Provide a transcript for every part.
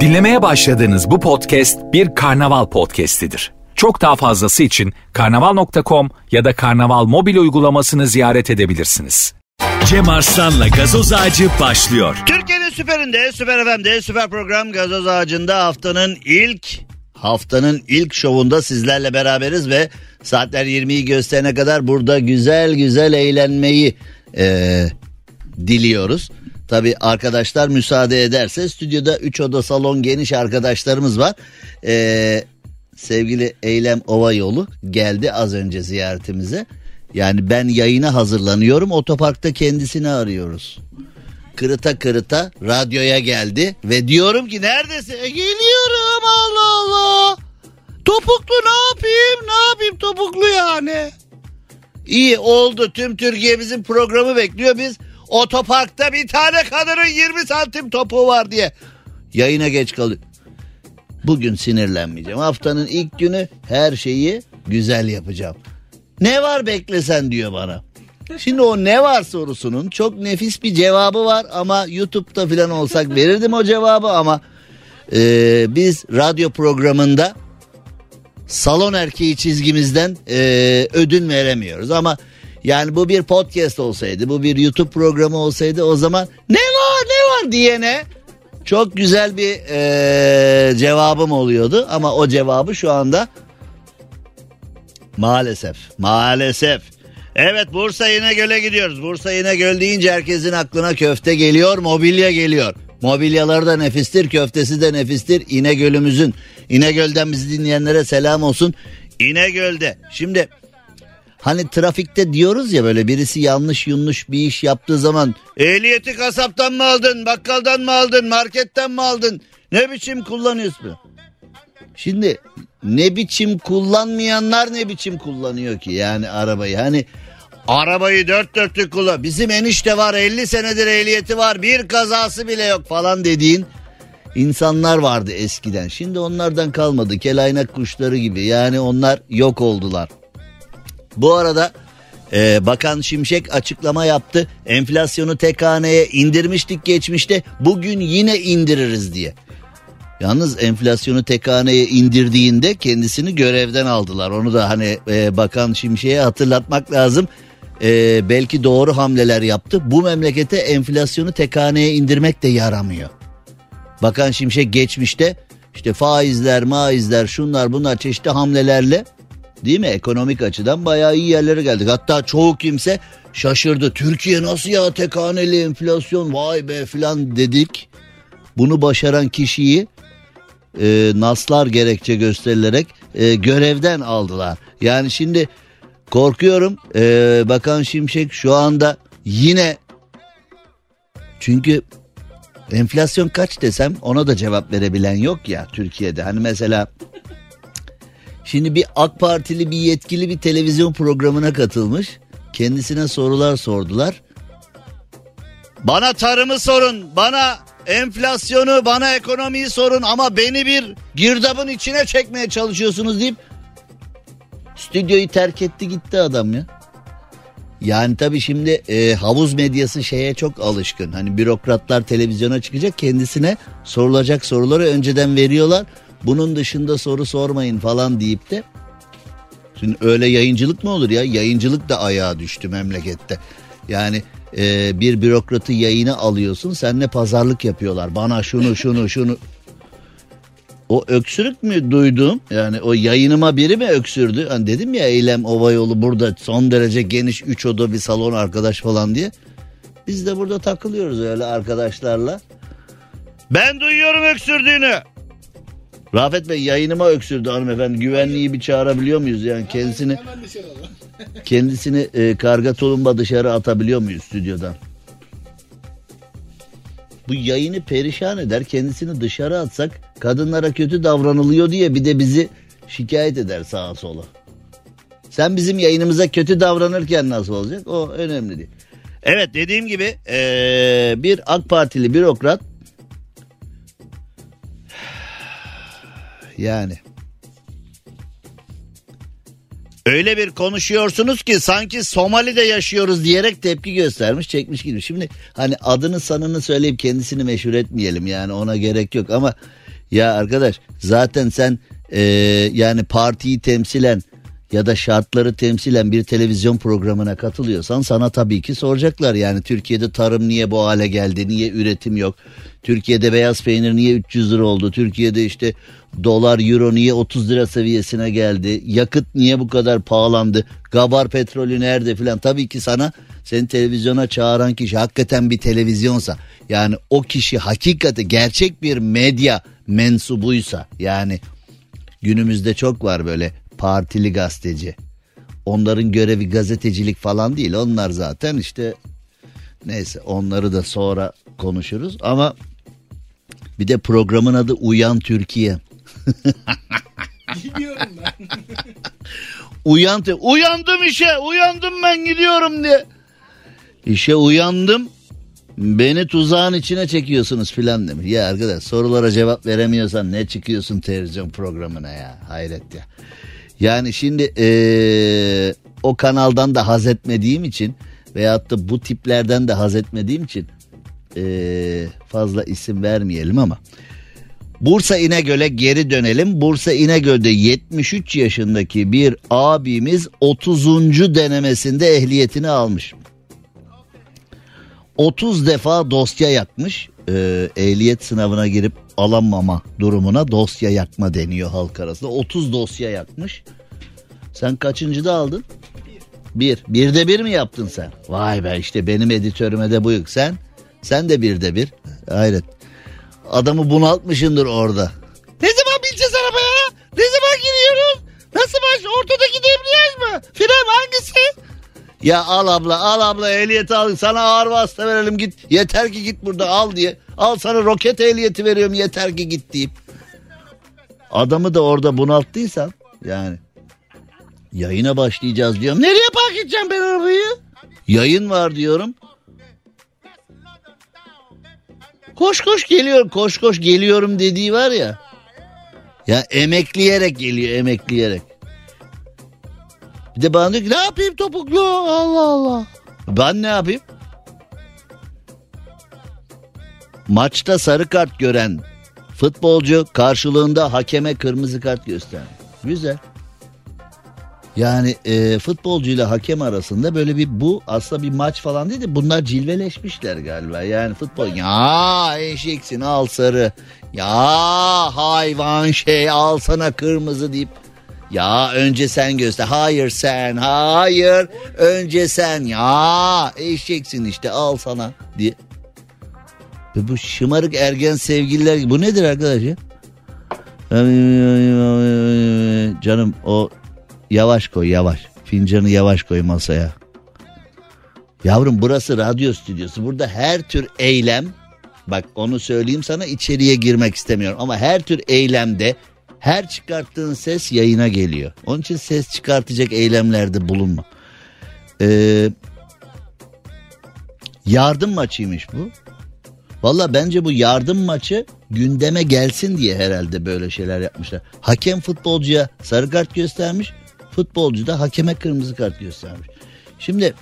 Dinlemeye başladığınız bu podcast bir karnaval podcastidir. Çok daha fazlası için karnaval.com ya da karnaval mobil uygulamasını ziyaret edebilirsiniz. Cem Arslan'la gazoz ağacı başlıyor. Türkiye'nin süperinde, süper FM'de, süper program Gazoz Ağacı'nda haftanın ilk haftanın ilk şovunda sizlerle beraberiz ve saatler 20'yi gösterene kadar burada güzel güzel eğlenmeyi eee, diliyoruz. Tabi arkadaşlar müsaade ederse stüdyoda 3 oda salon geniş arkadaşlarımız var. Eee, sevgili Eylem Ova Yolu geldi az önce ziyaretimize. Yani ben yayına hazırlanıyorum otoparkta kendisini arıyoruz kırıta kırıta radyoya geldi ve diyorum ki neredesin? E, geliyorum Allah Allah. Topuklu ne yapayım ne yapayım topuklu yani. İyi oldu tüm Türkiye bizim programı bekliyor biz otoparkta bir tane kadının 20 santim topuğu var diye yayına geç kalıyor. Bugün sinirlenmeyeceğim haftanın ilk günü her şeyi güzel yapacağım. Ne var beklesen diyor bana. Şimdi o ne var sorusunun çok nefis bir cevabı var ama YouTube'da falan olsak verirdim o cevabı ama e, biz radyo programında salon erkeği çizgimizden e, ödün veremiyoruz ama yani bu bir podcast olsaydı bu bir YouTube programı olsaydı o zaman ne var ne var diyene çok güzel bir e, cevabım oluyordu ama o cevabı şu anda maalesef maalesef Evet Bursa İnegöl'e gidiyoruz. Bursa İnegöl deyince herkesin aklına köfte geliyor, mobilya geliyor. Mobilyaları da nefistir, köftesi de nefistir. İnegöl'ümüzün, İnegöl'den bizi dinleyenlere selam olsun. İnegöl'de. Şimdi hani trafikte diyoruz ya böyle birisi yanlış yunluş bir iş yaptığı zaman ehliyeti kasaptan mı aldın, bakkaldan mı aldın, marketten mi aldın? Ne biçim kullanıyorsun? Şimdi ne biçim kullanmayanlar ne biçim kullanıyor ki yani arabayı? Hani arabayı dört dörtlük kullan bizim enişte var 50 senedir ehliyeti var bir kazası bile yok falan dediğin insanlar vardı eskiden. Şimdi onlardan kalmadı. Kelaynak kuşları gibi. Yani onlar yok oldular bu arada e, Bakan Şimşek açıklama yaptı enflasyonu tek haneye indirmiştik geçmişte bugün yine indiririz diye. Yalnız enflasyonu tek haneye indirdiğinde kendisini görevden aldılar. Onu da hani e, Bakan Şimşek'e hatırlatmak lazım. E, belki doğru hamleler yaptı. Bu memlekete enflasyonu tek haneye indirmek de yaramıyor. Bakan Şimşek geçmişte işte faizler, maizler, şunlar bunlar çeşitli hamlelerle değil mi ekonomik açıdan bayağı iyi yerlere geldik. Hatta çoğu kimse şaşırdı. Türkiye nasıl ya tek haneli enflasyon vay be filan dedik. Bunu başaran kişiyi e, naslar gerekçe gösterilerek e, görevden aldılar. Yani şimdi korkuyorum e, Bakan Şimşek şu anda yine çünkü enflasyon kaç desem ona da cevap verebilen yok ya Türkiye'de. Hani mesela şimdi bir AK Partili bir yetkili bir televizyon programına katılmış. Kendisine sorular sordular. Bana tarımı sorun, bana enflasyonu, bana ekonomiyi sorun ama beni bir girdabın içine çekmeye çalışıyorsunuz deyip stüdyoyu terk etti gitti adam ya. Yani tabii şimdi e, havuz medyası şeye çok alışkın. Hani bürokratlar televizyona çıkacak kendisine sorulacak soruları önceden veriyorlar. Bunun dışında soru sormayın falan deyip de. Şimdi öyle yayıncılık mı olur ya? Yayıncılık da ayağa düştü memlekette. Yani e, bir bürokratı yayına alıyorsun senle pazarlık yapıyorlar. Bana şunu şunu şunu. O öksürük mü duydum? Yani o yayınıma biri mi öksürdü? Hani dedim ya Eylem Ova yolu burada son derece geniş 3 oda bir salon arkadaş falan diye. Biz de burada takılıyoruz öyle arkadaşlarla. Ben duyuyorum öksürdüğünü. Rafet Bey yayınıma öksürdü hanımefendi. Güvenliği bir çağırabiliyor muyuz? Yani kendisini kendisini e, karga tulumba dışarı atabiliyor muyuz stüdyodan? Bu yayını perişan eder. Kendisini dışarı atsak kadınlara kötü davranılıyor diye bir de bizi şikayet eder sağa sola. Sen bizim yayınımıza kötü davranırken nasıl olacak? O önemli değil. Evet dediğim gibi ee, bir AK Partili bürokrat yani Öyle bir konuşuyorsunuz ki sanki Somali'de yaşıyoruz diyerek tepki göstermiş çekmiş gibi. Şimdi hani adını sanını söyleyip kendisini meşhur etmeyelim yani ona gerek yok ama ya arkadaş zaten sen e, yani partiyi temsilen ya da şartları temsilen bir televizyon programına katılıyorsan sana tabii ki soracaklar. Yani Türkiye'de tarım niye bu hale geldi? Niye üretim yok? Türkiye'de beyaz peynir niye 300 lira oldu? Türkiye'de işte dolar euro niye 30 lira seviyesine geldi? Yakıt niye bu kadar pahalandı? Gabar petrolü nerede filan? Tabii ki sana seni televizyona çağıran kişi hakikaten bir televizyonsa yani o kişi hakikati gerçek bir medya mensubuysa yani günümüzde çok var böyle partili gazeteci. Onların görevi gazetecilik falan değil. Onlar zaten işte neyse onları da sonra konuşuruz ama bir de programın adı Uyan Türkiye. Bilmiyorum ben. Uyan uyandım işe uyandım ben gidiyorum diye. İşe uyandım beni tuzağın içine çekiyorsunuz filan demiş. Ya arkadaş sorulara cevap veremiyorsan ne çıkıyorsun televizyon programına ya hayret ya. Yani şimdi ee, o kanaldan da haz etmediğim için veyahut da bu tiplerden de haz etmediğim için ee, fazla isim vermeyelim ama. Bursa İnegöl'e geri dönelim. Bursa İnegöl'de 73 yaşındaki bir abimiz 30. denemesinde ehliyetini almış. 30 defa dosya yakmış. Ee, ehliyet sınavına girip alamama durumuna dosya yakma deniyor halk arasında. 30 dosya yakmış. Sen kaçıncı da aldın? Bir. Birde bir mi yaptın sen? Vay be işte benim editörüme de bu yük. Sen? Sen de birde bir. Hayret. Adamı bunaltmışındır orada. Ne zaman bineceğiz arabaya? Ne zaman giriyoruz? Nasıl baş? Ortadaki debriyaj mı? Fren hangisi? Ya al abla al abla ehliyeti al sana ağır vasıta verelim git. Yeter ki git burada al diye. Al sana roket ehliyeti veriyorum yeter ki git deyip. Adamı da orada bunalttıysan yani yayına başlayacağız diyorum. Nereye park edeceğim ben arabayı? Yayın var diyorum. Koş koş geliyorum koş koş geliyorum dediği var ya. Ya emekleyerek geliyor emekleyerek. Bir de bana diyor ki ne yapayım topuklu Allah Allah. Ben ne yapayım? Maçta sarı kart gören futbolcu karşılığında hakeme kırmızı kart gösterdi. Güzel. Yani e, futbolcuyla hakem arasında böyle bir bu aslında bir maç falan değil de bunlar cilveleşmişler galiba. Yani futbol ya eşeksin al sarı ya hayvan şey al sana kırmızı deyip ya önce sen göster. Hayır sen. Hayır. Önce sen. Ya eşeksin işte al sana diye. Ve bu şımarık ergen sevgililer bu nedir arkadaş ya? Canım o yavaş koy yavaş. Fincanı yavaş koy masaya. Yavrum burası radyo stüdyosu. Burada her tür eylem bak onu söyleyeyim sana içeriye girmek istemiyorum ama her tür eylemde her çıkarttığın ses yayına geliyor. Onun için ses çıkartacak eylemlerde bulunma. Ee, yardım maçıymış bu. Valla bence bu yardım maçı gündeme gelsin diye herhalde böyle şeyler yapmışlar. Hakem futbolcuya sarı kart göstermiş. Futbolcu da hakeme kırmızı kart göstermiş. Şimdi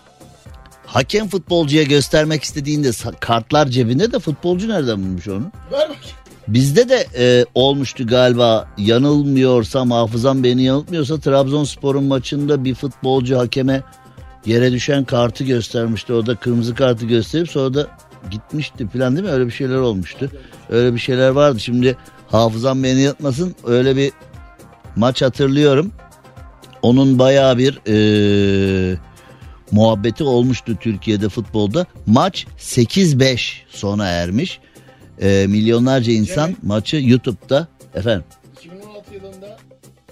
hakem futbolcuya göstermek istediğinde kartlar cebinde de futbolcu nereden bulmuş onu? Ver bakayım. Bizde de e, olmuştu galiba yanılmıyorsam hafızam beni yanıltmıyorsa Trabzonspor'un maçında bir futbolcu hakeme yere düşen kartı göstermişti. O da kırmızı kartı gösterip sonra da gitmişti falan değil mi? Öyle bir şeyler olmuştu. Öyle bir şeyler vardı. Şimdi hafızam beni yanıltmasın öyle bir maç hatırlıyorum. Onun bayağı bir e, muhabbeti olmuştu Türkiye'de futbolda. Maç 8-5 sona ermiş. E, milyonlarca insan Cemil. maçı YouTube'da efendim 2016 yılında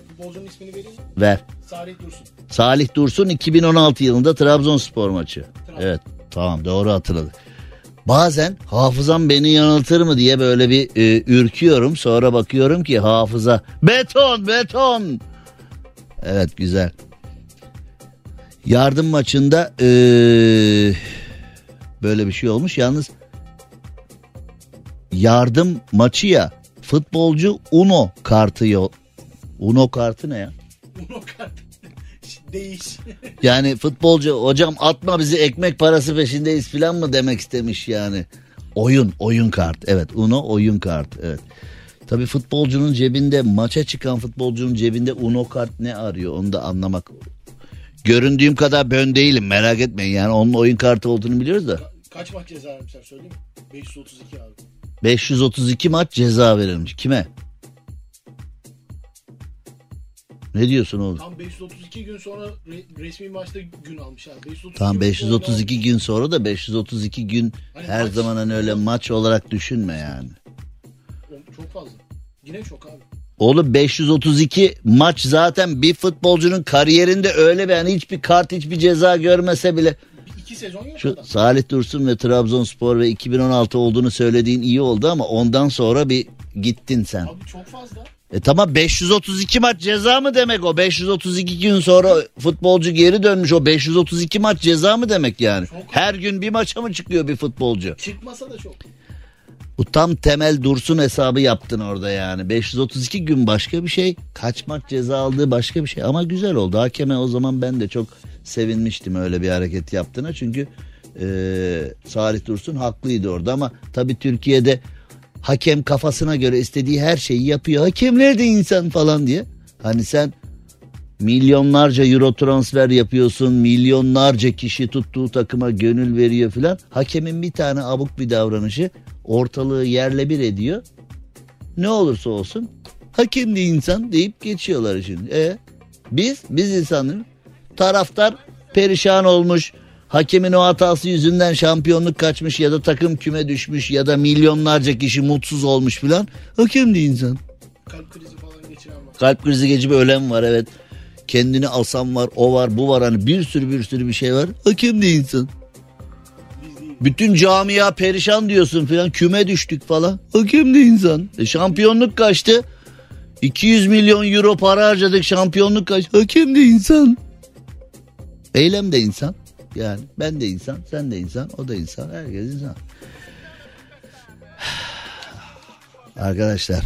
futbolcunun ismini vereyim. ver. Salih Dursun. Salih Dursun 2016 yılında Trabzonspor maçı. Evet tamam doğru hatırladık. Bazen hafızam beni yanıltır mı diye böyle bir e, ürküyorum. Sonra bakıyorum ki hafıza beton beton. Evet güzel. Yardım maçında e, böyle bir şey olmuş. Yalnız yardım maçı ya futbolcu Uno kartı yok. Uno kartı ne ya? Uno kart. Değiş. Yani futbolcu hocam atma bizi ekmek parası peşindeyiz falan mı demek istemiş yani. Oyun, oyun kart. Evet, Uno oyun kart. Evet. Tabii futbolcunun cebinde maça çıkan futbolcunun cebinde Uno kart ne arıyor onu da anlamak. Göründüğüm kadar bön değilim merak etmeyin yani onun oyun kartı olduğunu biliyoruz da. Kaç maç ceza vermişler söyleyeyim mi? 532 abi. 532 maç ceza verilmiş. Kime? Ne diyorsun oğlum? Tam 532 gün sonra re- resmi maçta gün almışlar. 532 Tam gün 532 gün sonra da 532 gün Hani her maç- zaman hani öyle maç olarak düşünme yani. Çok fazla. Yine çok abi. Oğlum 532 maç zaten bir futbolcunun kariyerinde öyle bir yani hiçbir kart hiçbir ceza görmese bile iki sezon yok şu adam. Salih Dursun ve Trabzonspor ve 2016 olduğunu söylediğin iyi oldu ama ondan sonra bir gittin sen. Abi çok fazla. E tamam 532 maç ceza mı demek o? 532 gün sonra futbolcu geri dönmüş o 532 maç ceza mı demek yani? Çok. Her gün bir maça mı çıkıyor bir futbolcu? Çıkmasa da çok. Bu tam temel dursun hesabı yaptın orada yani. 532 gün başka bir şey. Kaç maç ceza aldığı başka bir şey. Ama güzel oldu. Hakeme o zaman ben de çok sevinmiştim öyle bir hareket yaptığına. Çünkü e, Salih Dursun haklıydı orada. Ama tabii Türkiye'de hakem kafasına göre istediği her şeyi yapıyor. Hakemler de insan falan diye. Hani sen milyonlarca euro transfer yapıyorsun. Milyonlarca kişi tuttuğu takıma gönül veriyor filan. Hakemin bir tane abuk bir davranışı ortalığı yerle bir ediyor. Ne olursa olsun hakem de insan deyip geçiyorlar şimdi. E biz biz insanlar taraftar perişan olmuş. Hakemin o hatası yüzünden şampiyonluk kaçmış ya da takım küme düşmüş ya da milyonlarca kişi mutsuz olmuş filan. Hakem de insan. Kalp krizi falan geçiren var. Kalp krizi geçip ölen var evet. Kendini asan var, o var, bu var hani bir sürü bir sürü bir şey var. Hakem de insan. Bütün camia perişan diyorsun falan küme düştük falan. Hakem de insan. E, şampiyonluk kaçtı. 200 milyon euro para harcadık şampiyonluk kaçtı. Hakem de insan. Eylem de insan. Yani ben de insan, sen de insan, o da insan, herkes insan. Arkadaşlar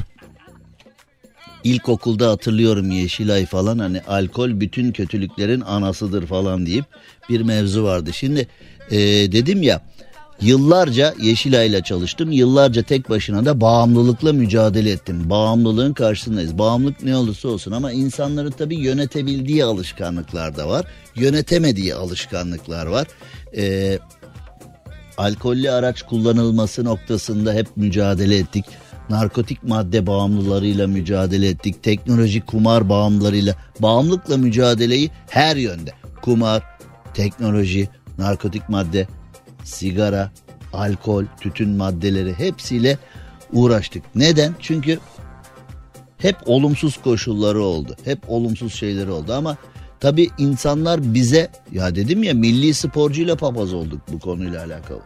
İlkokulda hatırlıyorum Yeşilay falan hani alkol bütün kötülüklerin anasıdır falan deyip bir mevzu vardı. Şimdi e, dedim ya yıllarca Yeşilay'la çalıştım. Yıllarca tek başına da bağımlılıkla mücadele ettim. Bağımlılığın karşısındayız. Bağımlılık ne olursa olsun ama insanların tabii yönetebildiği alışkanlıklar da var. Yönetemediği alışkanlıklar var. E, alkollü araç kullanılması noktasında hep mücadele ettik. Narkotik madde bağımlılarıyla mücadele ettik. Teknolojik kumar bağımlılarıyla. Bağımlılıkla mücadeleyi her yönde. Kumar, teknoloji, narkotik madde, sigara, alkol, tütün maddeleri hepsiyle uğraştık. Neden? Çünkü hep olumsuz koşulları oldu. Hep olumsuz şeyleri oldu ama tabii insanlar bize ya dedim ya milli sporcuyla papaz olduk bu konuyla alakalı.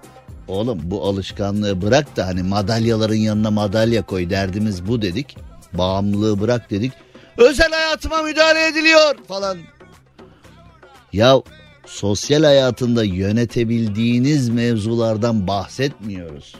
Oğlum bu alışkanlığı bırak da hani madalyaların yanına madalya koy derdimiz bu dedik. Bağımlılığı bırak dedik. Özel hayatıma müdahale ediliyor falan. Ya sosyal hayatında yönetebildiğiniz mevzulardan bahsetmiyoruz.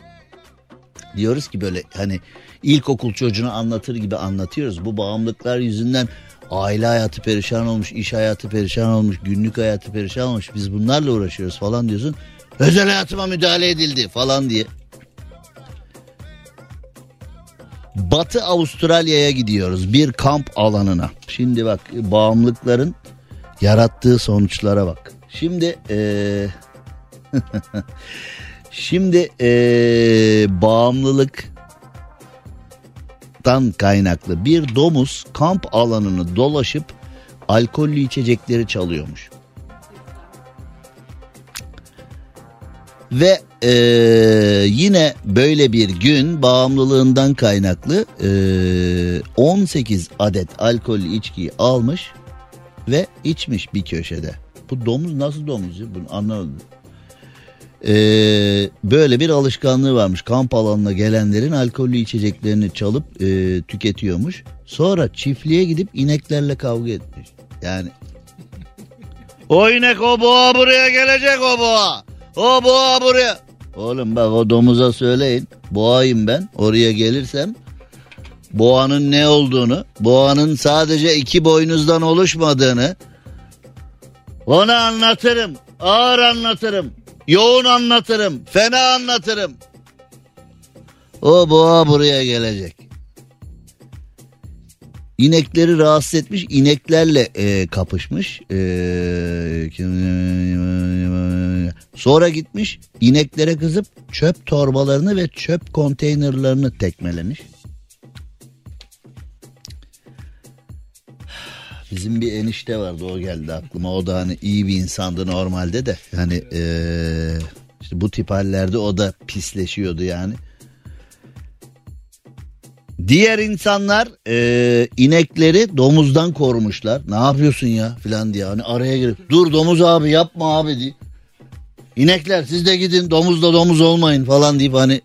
Diyoruz ki böyle hani ilkokul çocuğunu anlatır gibi anlatıyoruz. Bu bağımlılıklar yüzünden aile hayatı perişan olmuş, iş hayatı perişan olmuş, günlük hayatı perişan olmuş. Biz bunlarla uğraşıyoruz falan diyorsun. Özel hayatıma müdahale edildi falan diye. Batı Avustralya'ya gidiyoruz bir kamp alanına. Şimdi bak bağımlılıkların yarattığı sonuçlara bak. Şimdi eee şimdi eee bağımlılıktan kaynaklı bir domuz kamp alanını dolaşıp alkollü içecekleri çalıyormuş. Ve eee, yine böyle bir gün bağımlılığından kaynaklı eee, 18 adet alkollü içkiyi almış ve içmiş bir köşede. Bu domuz nasıl domuz ya? Bunu anlamadım. Eee, böyle bir alışkanlığı varmış. Kamp alanına gelenlerin alkollü içeceklerini çalıp eee, tüketiyormuş. Sonra çiftliğe gidip ineklerle kavga etmiş. Yani o inek o boğa buraya gelecek o boğa. O boğa buraya. Oğlum bak o domuza söyleyin. Boğayım ben. Oraya gelirsem boğanın ne olduğunu, boğanın sadece iki boynuzdan oluşmadığını, Onu anlatırım. Ağır anlatırım. Yoğun anlatırım. Fena anlatırım. O boğa buraya gelecek. İnekleri rahatsız etmiş. ineklerle e, kapışmış. E, sonra gitmiş ineklere kızıp çöp torbalarını ve çöp konteynerlarını tekmelemiş. Bizim bir enişte vardı o geldi aklıma. O da hani iyi bir insandı normalde de. Yani ee, işte bu tip hallerde o da pisleşiyordu yani. Diğer insanlar e, inekleri domuzdan korumuşlar. Ne yapıyorsun ya filan diye. Hani araya girip dur domuz abi yapma abi diye. İnekler siz de gidin domuzla domuz olmayın falan deyip hani.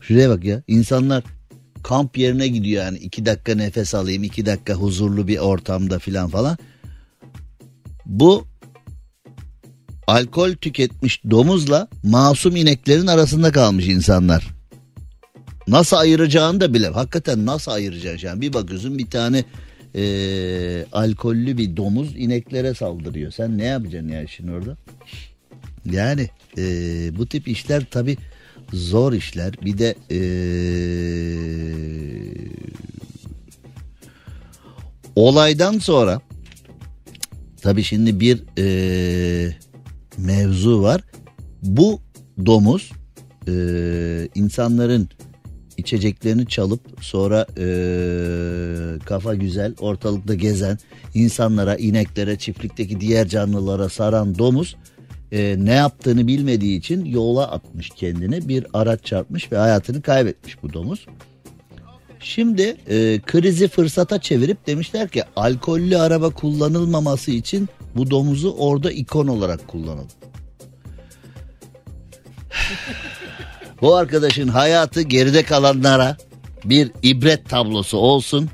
Şuraya bak ya insanlar kamp yerine gidiyor yani iki dakika nefes alayım iki dakika huzurlu bir ortamda filan falan. Bu alkol tüketmiş domuzla masum ineklerin arasında kalmış insanlar. Nasıl ayıracağını da bile hakikaten nasıl ayıracaksın yani bir bakıyorsun bir tane e, alkollü bir domuz ineklere saldırıyor. Sen ne yapacaksın ya şimdi orada? Yani e, bu tip işler tabii zor işler. Bir de ee, olaydan sonra tabii şimdi bir ee, mevzu var. Bu domuz e, insanların içeceklerini çalıp sonra e, kafa güzel ortalıkta gezen insanlara, ineklere, çiftlikteki diğer canlılara saran domuz e, ne yaptığını bilmediği için yola atmış kendini. Bir araç çarpmış ve hayatını kaybetmiş bu domuz. Şimdi e, krizi fırsata çevirip demişler ki alkollü araba kullanılmaması için bu domuzu orada ikon olarak kullanalım. bu arkadaşın hayatı geride kalanlara bir ibret tablosu olsun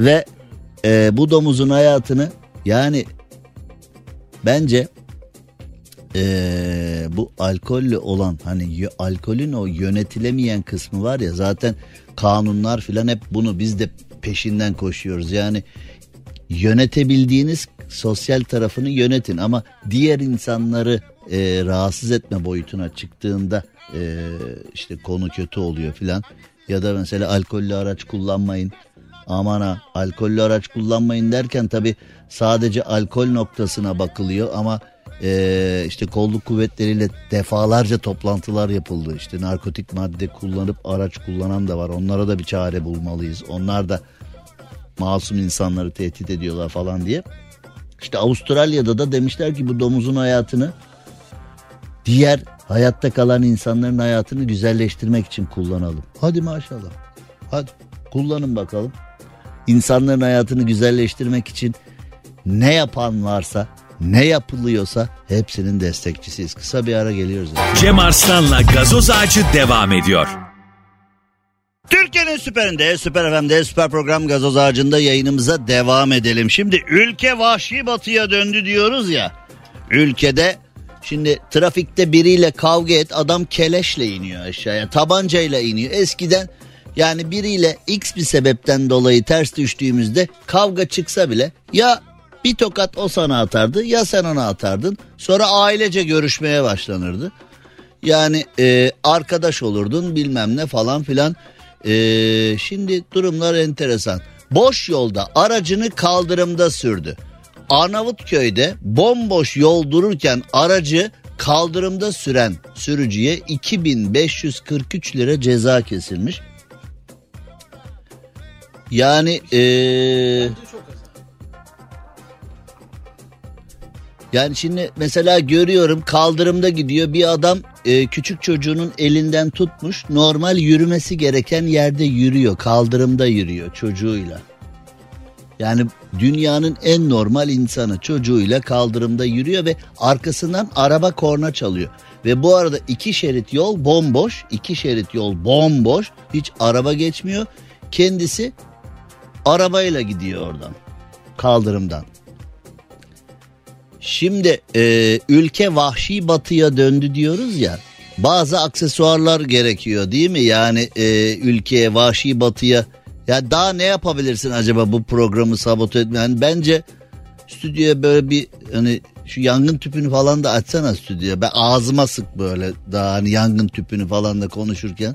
ve e, bu domuzun hayatını yani bence ee, bu alkollü olan hani alkolün o yönetilemeyen kısmı var ya zaten kanunlar filan hep bunu biz de peşinden koşuyoruz. Yani yönetebildiğiniz sosyal tarafını yönetin ama diğer insanları e, rahatsız etme boyutuna çıktığında e, işte konu kötü oluyor filan ya da mesela alkollü araç kullanmayın aman ha alkollü araç kullanmayın derken tabi sadece alkol noktasına bakılıyor ama e, işte kolluk kuvvetleriyle defalarca toplantılar yapıldı. İşte narkotik madde kullanıp araç kullanan da var. Onlara da bir çare bulmalıyız. Onlar da masum insanları tehdit ediyorlar falan diye. İşte Avustralya'da da demişler ki bu domuzun hayatını diğer hayatta kalan insanların hayatını güzelleştirmek için kullanalım. Hadi maşallah. Hadi kullanın bakalım. İnsanların hayatını güzelleştirmek için ne yapan varsa ne yapılıyorsa hepsinin destekçisiyiz. Kısa bir ara geliyoruz. Cem Arslan'la gazoz ağacı devam ediyor. Türkiye'nin süperinde, süper FM'de, süper program gazoz ağacında yayınımıza devam edelim. Şimdi ülke vahşi batıya döndü diyoruz ya. Ülkede şimdi trafikte biriyle kavga et adam keleşle iniyor aşağıya tabancayla iniyor. Eskiden yani biriyle x bir sebepten dolayı ters düştüğümüzde kavga çıksa bile ya bir tokat o sana atardı ya sen ona atardın. Sonra ailece görüşmeye başlanırdı. Yani e, arkadaş olurdun bilmem ne falan filan. E, şimdi durumlar enteresan. Boş yolda aracını kaldırımda sürdü. Arnavutköy'de bomboş yol dururken aracı kaldırımda süren sürücüye 2543 lira ceza kesilmiş. Yani ee, Yani şimdi mesela görüyorum kaldırımda gidiyor bir adam e, küçük çocuğunun elinden tutmuş normal yürümesi gereken yerde yürüyor kaldırımda yürüyor çocuğuyla. Yani dünyanın en normal insanı çocuğuyla kaldırımda yürüyor ve arkasından araba korna çalıyor. Ve bu arada iki şerit yol bomboş, iki şerit yol bomboş, hiç araba geçmiyor. Kendisi arabayla gidiyor oradan, kaldırımdan. Şimdi e, ülke vahşi batıya döndü diyoruz ya. Bazı aksesuarlar gerekiyor değil mi? Yani e, ülkeye vahşi batıya ya daha ne yapabilirsin acaba bu programı sabote etmeyen? Yani bence stüdyoya böyle bir hani şu yangın tüpünü falan da açsana stüdyoya. Ben ağzıma sık böyle daha hani yangın tüpünü falan da konuşurken.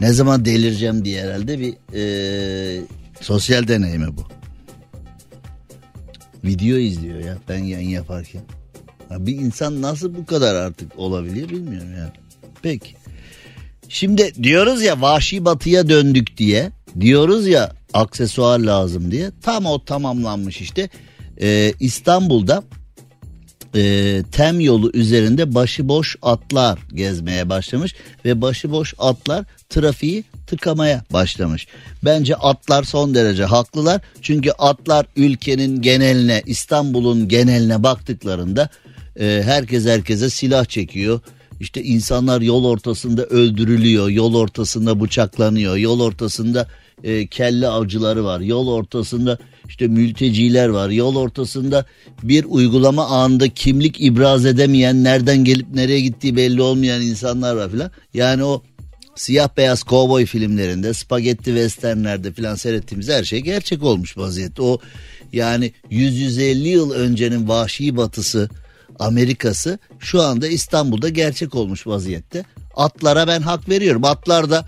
Ne zaman delireceğim diye herhalde bir e, sosyal deneyimi bu. Video izliyor ya ben yayın yaparken. Ya bir insan nasıl bu kadar artık olabiliyor bilmiyorum yani. Peki. Şimdi diyoruz ya vahşi batıya döndük diye. Diyoruz ya aksesuar lazım diye. Tam o tamamlanmış işte. Ee, İstanbul'da e, tem yolu üzerinde başıboş atlar gezmeye başlamış ve başıboş atlar trafiği tıkamaya başlamış. Bence atlar son derece haklılar. Çünkü atlar ülkenin geneline, İstanbul'un geneline baktıklarında e, herkes herkese silah çekiyor. İşte insanlar yol ortasında öldürülüyor, yol ortasında bıçaklanıyor, yol ortasında e, kelle avcıları var, yol ortasında işte mülteciler var, yol ortasında bir uygulama anında kimlik ibraz edemeyen, nereden gelip nereye gittiği belli olmayan insanlar var filan. Yani o siyah beyaz kovboy filmlerinde, spagetti westernlerde filan seyrettiğimiz her şey gerçek olmuş vaziyette. O yani 100-150 yıl öncenin vahşi batısı, Amerika'sı şu anda İstanbul'da gerçek olmuş vaziyette. Atlara ben hak veriyorum. Atlar da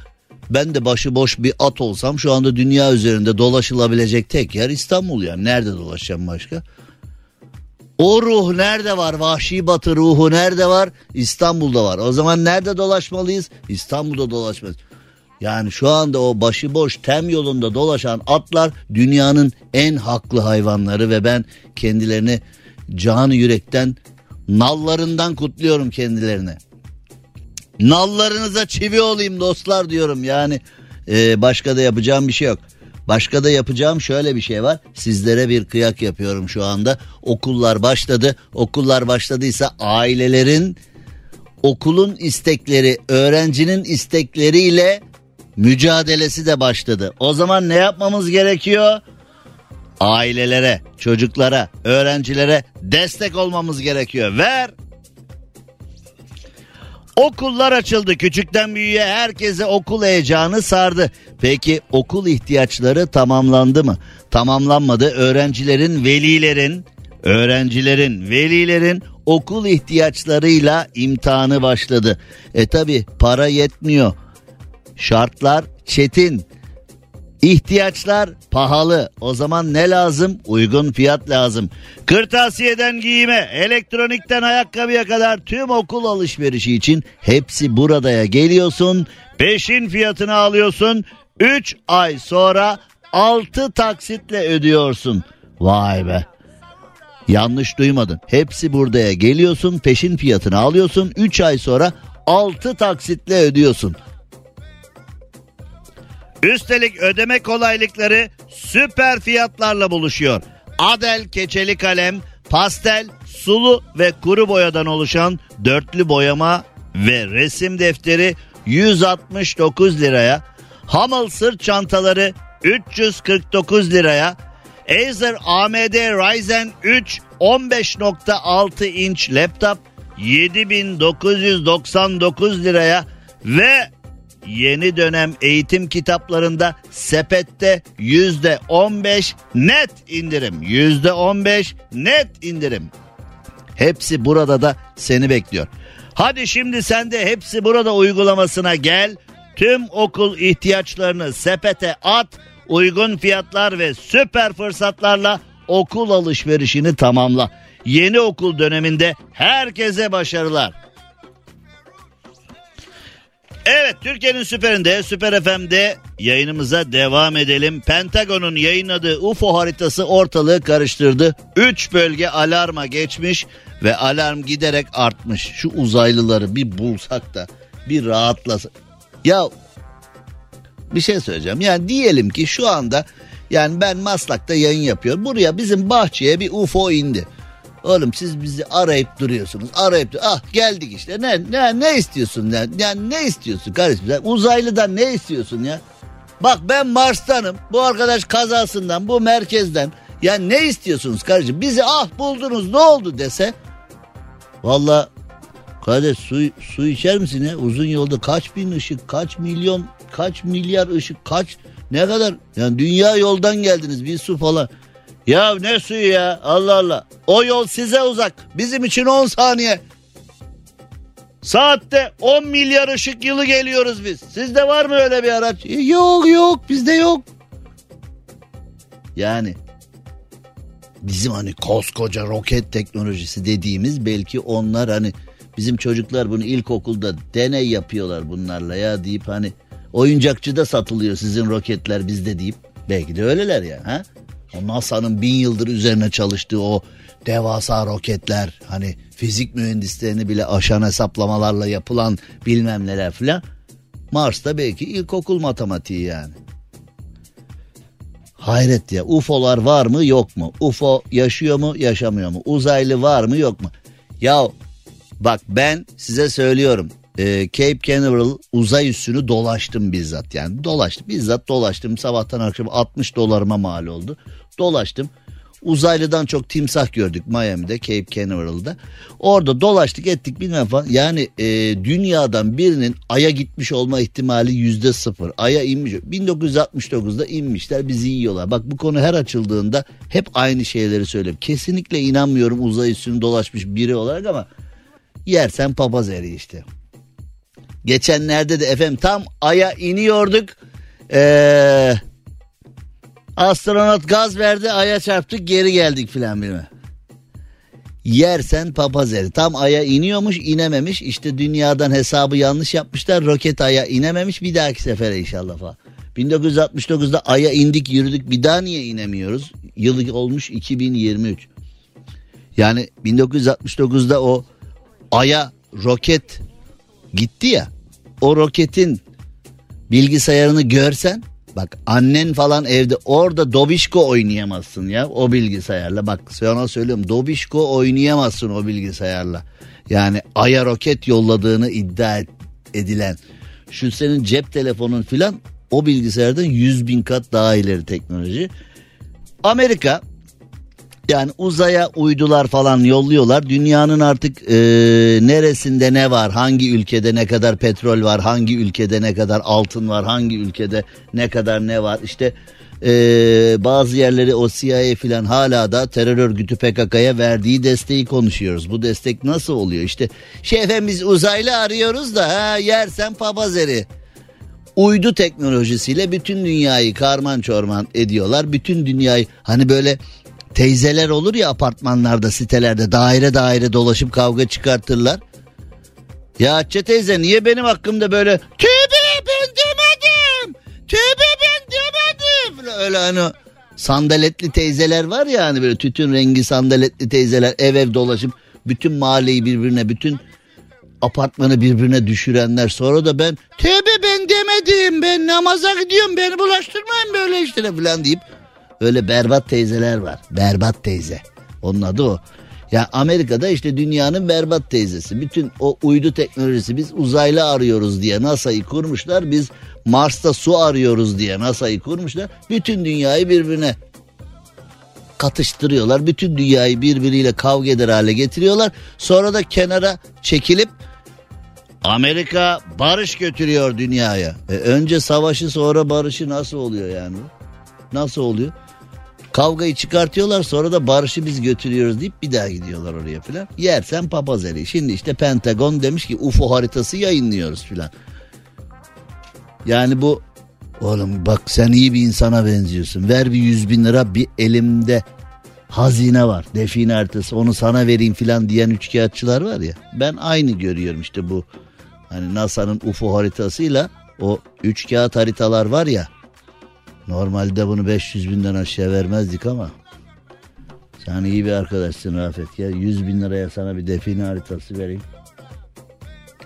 ben de başıboş bir at olsam şu anda dünya üzerinde dolaşılabilecek tek yer İstanbul yani. Nerede dolaşacağım başka? O ruh nerede var? Vahşi batı ruhu nerede var? İstanbul'da var. O zaman nerede dolaşmalıyız? İstanbul'da dolaşmalıyız. Yani şu anda o başıboş tem yolunda dolaşan atlar dünyanın en haklı hayvanları ve ben kendilerini canı yürekten nallarından kutluyorum kendilerine. Nallarınıza çivi olayım dostlar diyorum yani e, başka da yapacağım bir şey yok. Başka da yapacağım şöyle bir şey var. Sizlere bir kıyak yapıyorum şu anda. Okullar başladı. Okullar başladıysa ailelerin okulun istekleri, öğrencinin istekleriyle mücadelesi de başladı. O zaman ne yapmamız gerekiyor? Ailelere, çocuklara, öğrencilere destek olmamız gerekiyor. Ver. Okullar açıldı. Küçükten büyüğe herkese okul heyecanı sardı. Peki okul ihtiyaçları tamamlandı mı? Tamamlanmadı. Öğrencilerin, velilerin, öğrencilerin, velilerin okul ihtiyaçlarıyla imtihanı başladı. E tabi para yetmiyor. Şartlar çetin. İhtiyaçlar pahalı. O zaman ne lazım? Uygun fiyat lazım. Kırtasiyeden giyime, elektronikten ayakkabıya kadar tüm okul alışverişi için hepsi buradaya geliyorsun. Peşin fiyatını alıyorsun. 3 ay sonra 6 taksitle ödüyorsun. Vay be. Yanlış duymadın. Hepsi buradaya geliyorsun, peşin fiyatını alıyorsun. 3 ay sonra 6 taksitle ödüyorsun. Üstelik ödeme kolaylıkları süper fiyatlarla buluşuyor. Adel keçeli kalem, pastel, sulu ve kuru boyadan oluşan dörtlü boyama ve resim defteri 169 liraya, Hamel sırt çantaları 349 liraya, Acer AMD Ryzen 3 15.6 inç laptop 7999 liraya ve yeni dönem eğitim kitaplarında sepette yüzde on beş net indirim. Yüzde on beş net indirim. Hepsi burada da seni bekliyor. Hadi şimdi sen de hepsi burada uygulamasına gel. Tüm okul ihtiyaçlarını sepete at. Uygun fiyatlar ve süper fırsatlarla okul alışverişini tamamla. Yeni okul döneminde herkese başarılar. Evet Türkiye'nin süperinde Süper FM'de yayınımıza devam edelim. Pentagon'un yayınladığı UFO haritası ortalığı karıştırdı. 3 bölge alarma geçmiş ve alarm giderek artmış. Şu uzaylıları bir bulsak da bir rahatlasa. Ya bir şey söyleyeceğim. Yani diyelim ki şu anda yani ben Maslak'ta yayın yapıyorum. Buraya bizim bahçeye bir UFO indi. Oğlum siz bizi arayıp duruyorsunuz. Arayıp ah geldik işte. Ne ne ne istiyorsun ya? Yani ne istiyorsun kardeşim? Sen uzaylıdan ne istiyorsun ya? Bak ben Mars'tanım. Bu arkadaş kazasından, bu merkezden. Ya ne istiyorsunuz kardeşim? Bizi ah buldunuz ne oldu dese. Valla kardeş su, su içer misin ya? Uzun yolda kaç bin ışık, kaç milyon, kaç milyar ışık, kaç ne kadar? Yani dünya yoldan geldiniz bir su falan. Ya ne suyu ya Allah Allah. O yol size uzak. Bizim için 10 saniye. Saatte 10 milyar ışık yılı geliyoruz biz. Sizde var mı öyle bir araç? E, Yok yok bizde yok. Yani bizim hani koskoca roket teknolojisi dediğimiz belki onlar hani bizim çocuklar bunu ilkokulda deney yapıyorlar bunlarla ya deyip hani oyuncakçıda satılıyor sizin roketler bizde deyip belki de öyleler ya ha? O NASA'nın bin yıldır üzerine çalıştığı o devasa roketler hani fizik mühendislerini bile aşan hesaplamalarla yapılan bilmem neler filan Mars'ta belki ilkokul matematiği yani. Hayret ya UFO'lar var mı yok mu? UFO yaşıyor mu yaşamıyor mu? Uzaylı var mı yok mu? Ya bak ben size söylüyorum. e, Cape Canaveral uzay üssünü dolaştım bizzat yani dolaştım bizzat dolaştım sabahtan akşam 60 dolarıma mal oldu dolaştım. Uzaylıdan çok timsah gördük Miami'de Cape Canaveral'da orada dolaştık ettik bilmem falan. Yani e, dünyadan birinin aya gitmiş olma ihtimali yüzde sıfır. Aya inmiş 1969'da inmişler bizi yiyorlar. Bak bu konu her açıldığında hep aynı şeyleri söylüyorum. Kesinlikle inanmıyorum uzay üstünü dolaşmış biri olarak ama yersen papaz eri işte. Geçenlerde de efendim tam aya iniyorduk. Ee, astronot gaz verdi aya çarptık geri geldik filan bilmem. Yersen papaz eri. Tam aya iniyormuş inememiş. İşte dünyadan hesabı yanlış yapmışlar. Roket aya inememiş bir dahaki sefere inşallah falan. 1969'da aya indik yürüdük bir daha niye inemiyoruz? Yılı olmuş 2023. Yani 1969'da o aya roket gitti ya. O roketin bilgisayarını görsen bak annen falan evde orada Dobişko oynayamazsın ya o bilgisayarla. Bak sana söylüyorum Dobişko oynayamazsın o bilgisayarla. Yani aya roket yolladığını iddia et- edilen şu senin cep telefonun filan o bilgisayardan 100 bin kat daha ileri teknoloji. Amerika yani uzaya uydular falan yolluyorlar. Dünyanın artık e, neresinde ne var, hangi ülkede ne kadar petrol var, hangi ülkede ne kadar altın var, hangi ülkede ne kadar ne var. İşte e, bazı yerleri o CIA filan hala da terör örgütü PKK'ya verdiği desteği konuşuyoruz. Bu destek nasıl oluyor? İşte efendim biz uzaylı arıyoruz da ha, yersen papazeri uydu teknolojisiyle bütün dünyayı karman çorman ediyorlar. Bütün dünyayı hani böyle teyzeler olur ya apartmanlarda sitelerde daire daire dolaşıp kavga çıkartırlar. Ya Hatice teyze niye benim hakkımda böyle tövbe ben demedim tövbe ben demedim öyle hani sandaletli teyzeler var ya hani böyle tütün rengi sandaletli teyzeler ev ev dolaşıp bütün mahalleyi birbirine bütün apartmanı birbirine düşürenler sonra da ben tövbe ben demedim ben namaza gidiyorum beni bulaştırmayın böyle işlere falan deyip öyle berbat teyzeler var berbat teyze onun adı o. Ya Amerika'da işte dünyanın berbat teyzesi. Bütün o uydu teknolojisi biz uzaylı arıyoruz diye NASA'yı kurmuşlar. Biz Mars'ta su arıyoruz diye NASA'yı kurmuşlar. Bütün dünyayı birbirine katıştırıyorlar. Bütün dünyayı birbiriyle kavga eder hale getiriyorlar. Sonra da kenara çekilip Amerika barış götürüyor dünyaya. E önce savaşı sonra barışı nasıl oluyor yani? Nasıl oluyor? Kavgayı çıkartıyorlar sonra da barışı biz götürüyoruz deyip bir daha gidiyorlar oraya filan. Yersen papaz eli. Şimdi işte Pentagon demiş ki UFO haritası yayınlıyoruz filan. Yani bu oğlum bak sen iyi bir insana benziyorsun. Ver bir yüz bin lira bir elimde hazine var. Define haritası onu sana vereyim filan diyen üçkağıtçılar var ya. Ben aynı görüyorum işte bu. Hani NASA'nın UFO haritasıyla o üç kağıt haritalar var ya. Normalde bunu 500 binden aşağı vermezdik ama. Sen iyi bir arkadaşsın Rafet ya. 100 bin liraya sana bir define haritası vereyim.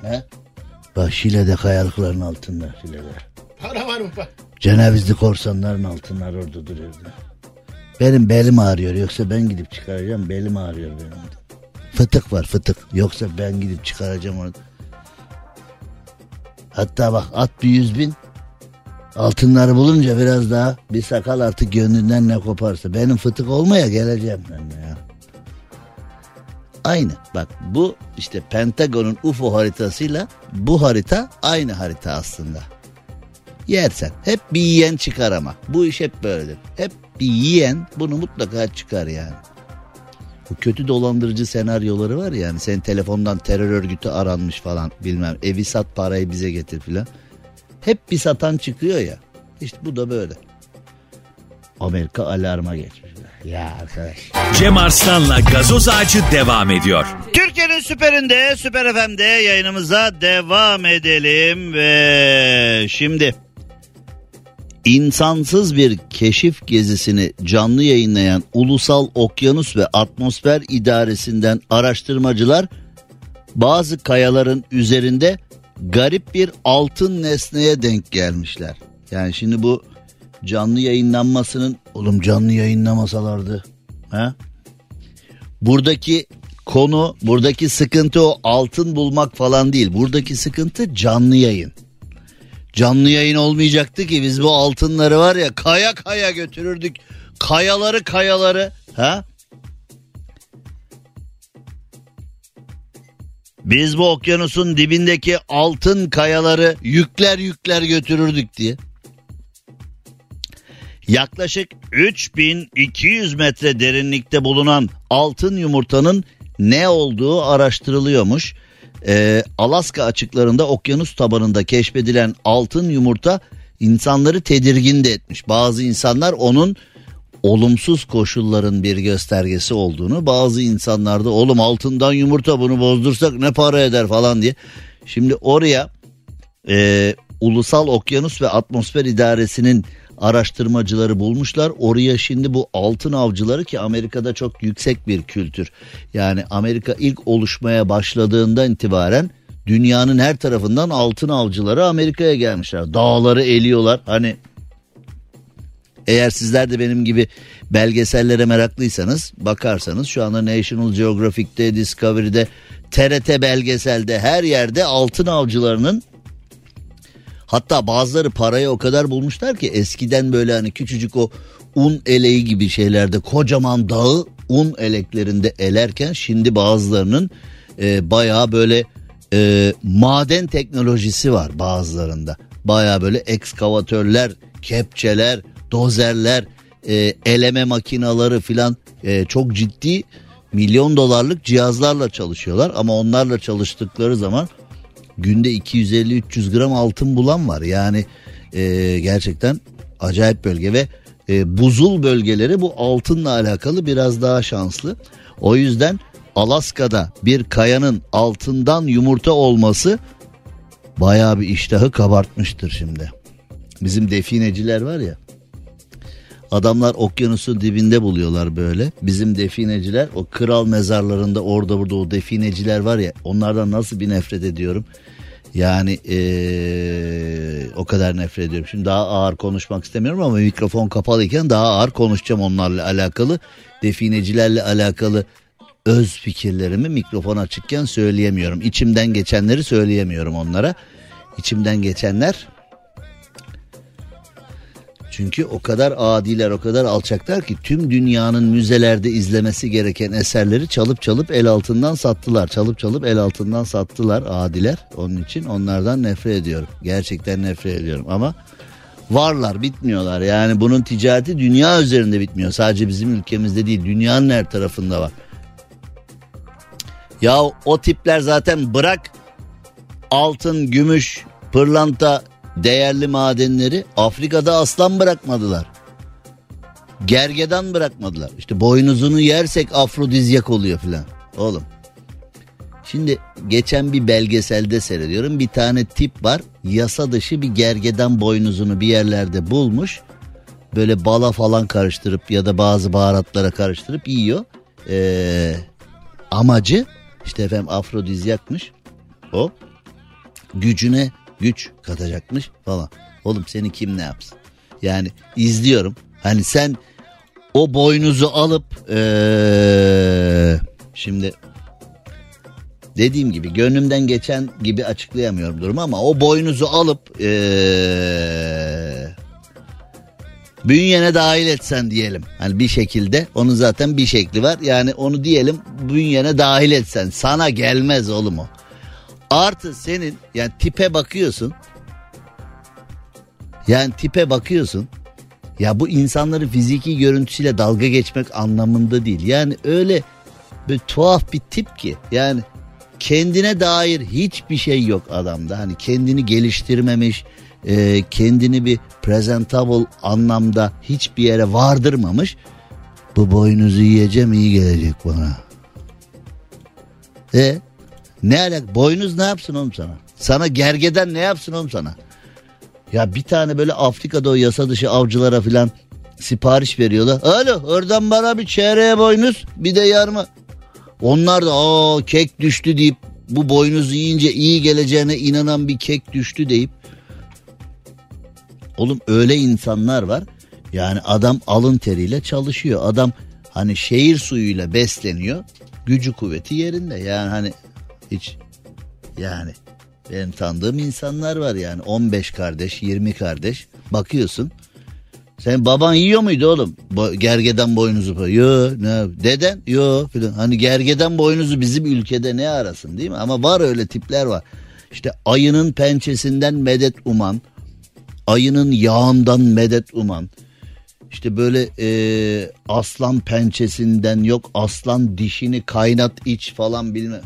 He? Bak Şile'de kayalıkların altında Şile'de. Para var mı? Cenevizli korsanların altınlar orada duruyor. Benim belim ağrıyor yoksa ben gidip çıkaracağım belim ağrıyor benim. Fıtık var fıtık yoksa ben gidip çıkaracağım onu. Hatta bak at bir yüz bin altınları bulunca biraz daha bir sakal artık gönlünden ne koparsa. Benim fıtık olmaya geleceğim ben ya. Aynı bak bu işte Pentagon'un UFO haritasıyla bu harita aynı harita aslında yersen. Hep bir yiyen çıkar ama. Bu iş hep böyledir. Hep bir yiyen bunu mutlaka çıkar yani. Bu kötü dolandırıcı senaryoları var ya yani senin telefondan terör örgütü aranmış falan bilmem evi sat parayı bize getir filan. Hep bir satan çıkıyor ya. İşte bu da böyle. Amerika alarma geçmiş. Ya arkadaş. Cem Arslan'la gazoz ağacı devam ediyor. Türkiye'nin süperinde, süper FM'de yayınımıza devam edelim ve şimdi insansız bir keşif gezisini canlı yayınlayan Ulusal Okyanus ve Atmosfer İdaresi'nden araştırmacılar bazı kayaların üzerinde garip bir altın nesneye denk gelmişler. Yani şimdi bu canlı yayınlanmasının oğlum canlı yayınlamasalardı. Ha? Buradaki konu, buradaki sıkıntı o altın bulmak falan değil. Buradaki sıkıntı canlı yayın. Canlı yayın olmayacaktı ki biz bu altınları var ya kaya kaya götürürdük. Kayaları kayaları ha? Biz bu okyanusun dibindeki altın kayaları yükler yükler götürürdük diye. Yaklaşık 3200 metre derinlikte bulunan altın yumurtanın ne olduğu araştırılıyormuş. Ee, Alaska açıklarında okyanus tabanında keşfedilen altın yumurta insanları tedirgin de etmiş. Bazı insanlar onun olumsuz koşulların bir göstergesi olduğunu bazı insanlarda oğlum altından yumurta bunu bozdursak ne para eder falan diye. Şimdi oraya e, Ulusal Okyanus ve Atmosfer İdaresi'nin araştırmacıları bulmuşlar. Oraya şimdi bu altın avcıları ki Amerika'da çok yüksek bir kültür. Yani Amerika ilk oluşmaya başladığından itibaren dünyanın her tarafından altın avcıları Amerika'ya gelmişler. Dağları eliyorlar. Hani eğer sizler de benim gibi belgesellere meraklıysanız bakarsanız şu anda National Geographic'te, Discovery'de, TRT belgeselde her yerde altın avcılarının Hatta bazıları parayı o kadar bulmuşlar ki eskiden böyle hani küçücük o un eleği gibi şeylerde kocaman dağı un eleklerinde elerken şimdi bazılarının e, bayağı böyle e, maden teknolojisi var bazılarında. Bayağı böyle ekskavatörler, kepçeler, dozerler, e, eleme makinaları filan e, çok ciddi milyon dolarlık cihazlarla çalışıyorlar ama onlarla çalıştıkları zaman günde 250-300 gram altın bulan var. Yani e, gerçekten acayip bölge ve e, buzul bölgeleri bu altınla alakalı biraz daha şanslı. O yüzden Alaska'da bir kayanın altından yumurta olması bayağı bir iştahı kabartmıştır şimdi. Bizim defineciler var ya Adamlar okyanusun dibinde buluyorlar böyle. Bizim defineciler o kral mezarlarında orada burada o defineciler var ya onlardan nasıl bir nefret ediyorum. Yani ee, o kadar nefret ediyorum. Şimdi daha ağır konuşmak istemiyorum ama mikrofon kapalıyken daha ağır konuşacağım onlarla alakalı. Definecilerle alakalı öz fikirlerimi mikrofon açıkken söyleyemiyorum. İçimden geçenleri söyleyemiyorum onlara. İçimden geçenler çünkü o kadar adiler o kadar alçaklar ki tüm dünyanın müzelerde izlemesi gereken eserleri çalıp çalıp el altından sattılar. Çalıp çalıp el altından sattılar adiler. Onun için onlardan nefret ediyorum. Gerçekten nefret ediyorum ama varlar bitmiyorlar. Yani bunun ticareti dünya üzerinde bitmiyor. Sadece bizim ülkemizde değil dünyanın her tarafında var. Ya o tipler zaten bırak altın, gümüş, pırlanta değerli madenleri Afrika'da aslan bırakmadılar. Gergedan bırakmadılar. İşte boynuzunu yersek afrodizyak oluyor filan. Oğlum. Şimdi geçen bir belgeselde seyrediyorum. Bir tane tip var. Yasa dışı bir gergedan boynuzunu bir yerlerde bulmuş. Böyle bala falan karıştırıp ya da bazı baharatlara karıştırıp yiyor. Ee, amacı işte efendim afrodizyakmış. O gücüne güç katacakmış falan. Oğlum seni kim ne yapsın? Yani izliyorum. Hani sen o boynuzu alıp ee, şimdi dediğim gibi gönlümden geçen gibi açıklayamıyorum durumu ama o boynuzu alıp ee, bünyene dahil etsen diyelim. Hani bir şekilde onun zaten bir şekli var. Yani onu diyelim bünyene dahil etsen sana gelmez oğlum o. Artı senin yani tipe bakıyorsun. Yani tipe bakıyorsun. Ya bu insanları fiziki görüntüsüyle dalga geçmek anlamında değil. Yani öyle bir tuhaf bir tip ki yani kendine dair hiçbir şey yok adamda. Hani kendini geliştirmemiş, e, kendini bir presentable anlamda hiçbir yere vardırmamış. Bu boynuzu yiyeceğim iyi gelecek bana. E ne alak boynuz ne yapsın oğlum sana? Sana gergeden ne yapsın oğlum sana? Ya bir tane böyle Afrika'da o yasa dışı avcılara filan sipariş veriyorlar. Alo oradan bana bir çeyreğe boynuz bir de yarma. Onlar da aa kek düştü deyip bu boynuzu yiyince iyi geleceğine inanan bir kek düştü deyip Oğlum öyle insanlar var. Yani adam alın teriyle çalışıyor. Adam hani şehir suyuyla besleniyor. Gücü kuvveti yerinde. Yani hani hiç yani benim tanıdığım insanlar var yani 15 kardeş 20 kardeş bakıyorsun. Sen baban yiyor muydu oğlum? Bo- gergeden boynuzu. Yo ne? Deden? Yo filan. Hani gergeden boynuzu bizim ülkede ne arasın değil mi? Ama var öyle tipler var. İşte ayının pençesinden medet uman. Ayının yağından medet uman. İşte böyle e, aslan pençesinden yok aslan dişini kaynat iç falan bilmem.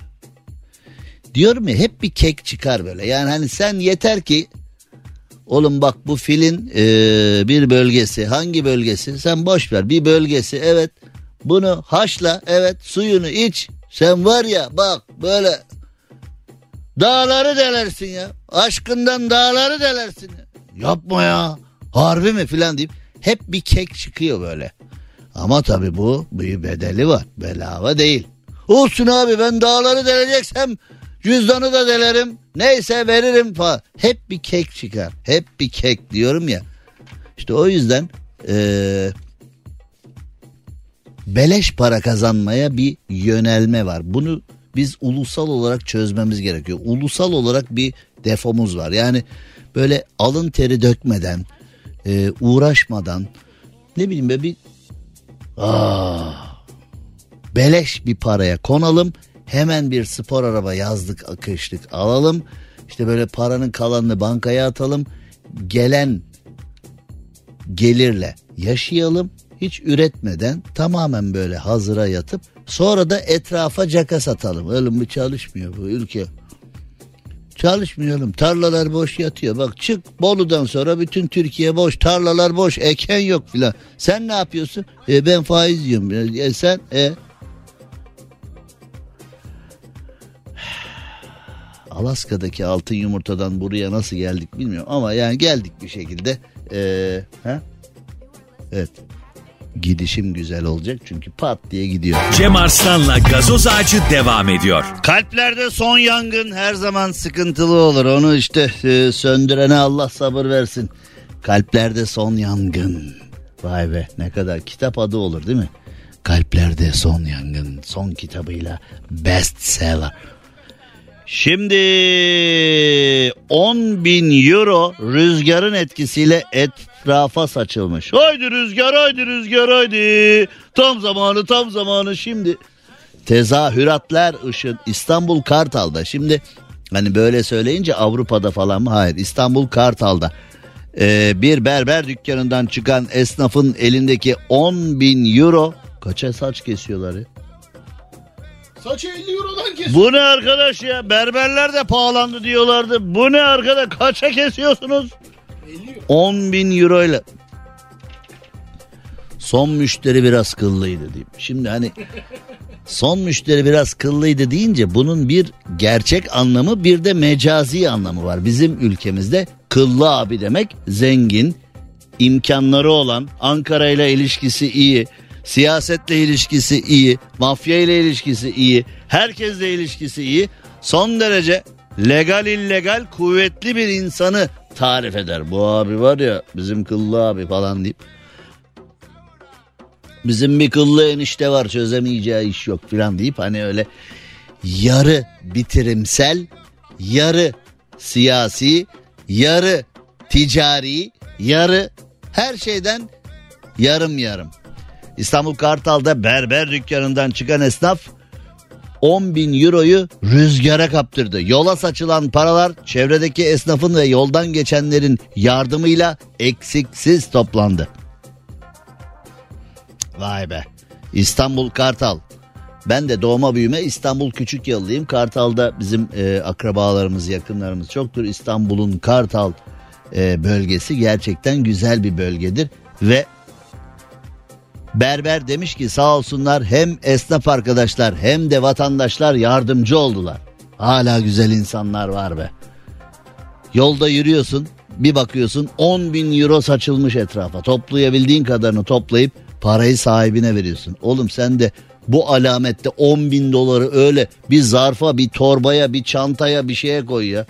Diyorum ya hep bir kek çıkar böyle. Yani hani sen yeter ki oğlum bak bu filin e, bir bölgesi hangi bölgesi sen boş ver bir bölgesi evet bunu haşla evet suyunu iç sen var ya bak böyle dağları delersin ya aşkından dağları delersin ya. yapma ya harbi mi filan deyip hep bir kek çıkıyor böyle. Ama tabii bu bir bedeli var bedava değil. Olsun abi ben dağları deleceksem Cüzdanı da delerim. Neyse veririm falan. Hep bir kek çıkar. Hep bir kek diyorum ya. İşte o yüzden ee, beleş para kazanmaya bir yönelme var. Bunu biz ulusal olarak çözmemiz gerekiyor. Ulusal olarak bir defomuz var. Yani böyle alın teri dökmeden, e, uğraşmadan ne bileyim be bir ah, beleş bir paraya konalım Hemen bir spor araba yazlık akışlık alalım. İşte böyle paranın kalanını bankaya atalım. Gelen gelirle yaşayalım. Hiç üretmeden tamamen böyle hazıra yatıp sonra da etrafa caka satalım. Oğlum bu çalışmıyor bu ülke. Çalışmıyorum. Tarlalar boş yatıyor. Bak çık Bolu'dan sonra bütün Türkiye boş. Tarlalar boş. Eken yok filan. Sen ne yapıyorsun? E, ben faiz yiyorum. E, sen e, Alaska'daki altın yumurtadan buraya nasıl geldik bilmiyorum ama yani geldik bir şekilde. Ee, ha? Evet. Gidişim güzel olacak çünkü pat diye gidiyor. Cem Arslan'la gazoz ağacı devam ediyor. Kalplerde son yangın her zaman sıkıntılı olur. Onu işte e, söndürene Allah sabır versin. Kalplerde son yangın. Vay be ne kadar kitap adı olur değil mi? Kalplerde son yangın son kitabıyla best seller. Şimdi 10 bin euro rüzgarın etkisiyle etrafa saçılmış. Haydi rüzgar haydi rüzgar haydi. Tam zamanı tam zamanı şimdi. Tezahüratlar ışın İstanbul Kartal'da. Şimdi hani böyle söyleyince Avrupa'da falan mı? Hayır İstanbul Kartal'da. Ee, bir berber dükkanından çıkan esnafın elindeki 10 bin euro kaça saç kesiyorlar ya? Saçı 50 eurodan kesiyor. Bu ne arkadaş ya? Berberler de pahalandı diyorlardı. Bu ne arkadaş? Kaça kesiyorsunuz? 50 euro. 10 bin euro ile. Son müşteri biraz kıllıydı diyeyim. Şimdi hani son müşteri biraz kıllıydı deyince bunun bir gerçek anlamı bir de mecazi anlamı var. Bizim ülkemizde kıllı abi demek zengin, imkanları olan, Ankara ile ilişkisi iyi, siyasetle ilişkisi iyi, mafya ile ilişkisi iyi, herkesle ilişkisi iyi. Son derece legal illegal kuvvetli bir insanı tarif eder. Bu abi var ya bizim kıllı abi falan deyip. Bizim bir kıllı enişte var çözemeyeceği iş yok filan deyip hani öyle yarı bitirimsel, yarı siyasi, yarı ticari, yarı her şeyden yarım yarım. İstanbul Kartal'da berber dükkanından çıkan esnaf 10 bin euroyu rüzgara kaptırdı. Yola saçılan paralar çevredeki esnafın ve yoldan geçenlerin yardımıyla eksiksiz toplandı. Vay be. İstanbul Kartal. Ben de doğma büyüme İstanbul Küçük Yalılıyım. Kartal'da bizim e, akrabalarımız, yakınlarımız çoktur. İstanbul'un Kartal e, bölgesi gerçekten güzel bir bölgedir. Ve Berber demiş ki sağ olsunlar hem esnaf arkadaşlar hem de vatandaşlar yardımcı oldular. Hala güzel insanlar var be. Yolda yürüyorsun bir bakıyorsun 10 bin euro saçılmış etrafa. Toplayabildiğin kadarını toplayıp parayı sahibine veriyorsun. Oğlum sen de bu alamette 10 bin doları öyle bir zarfa bir torbaya bir çantaya bir şeye koy ya.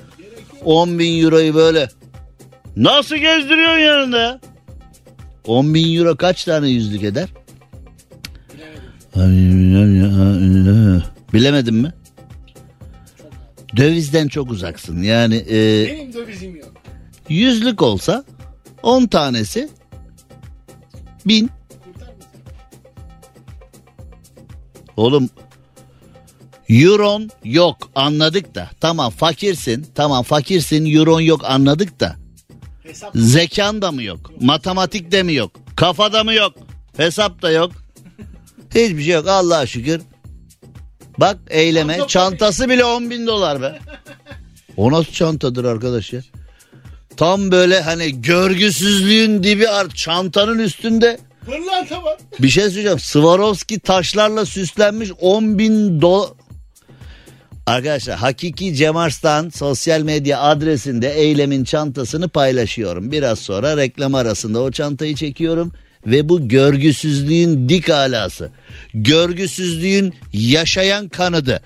10 bin euroyu böyle nasıl gezdiriyorsun yanında ya? 10 bin euro kaç tane yüzlük eder? Bilemedim mi? Dövizden çok uzaksın. Yani e, Benim dövizim yok. yüzlük olsa 10 tanesi bin. Oğlum Euron yok anladık da. Tamam fakirsin. Tamam fakirsin. Euron yok anladık da. Zekan da mı yok? Matematik de mi yok? Kafada mı yok? Hesap da yok. Hiçbir şey yok Allah'a şükür. Bak eyleme çantası bile 10 bin dolar be. O nasıl çantadır arkadaş ya? Tam böyle hani görgüsüzlüğün dibi art çantanın üstünde pırlanta var. bir şey söyleyeceğim. Swarovski taşlarla süslenmiş 10 bin dolar. Arkadaşlar Hakiki Cem Arslan sosyal medya adresinde eylemin çantasını paylaşıyorum. Biraz sonra reklam arasında o çantayı çekiyorum. Ve bu görgüsüzlüğün dik alası. Görgüsüzlüğün yaşayan kanadı.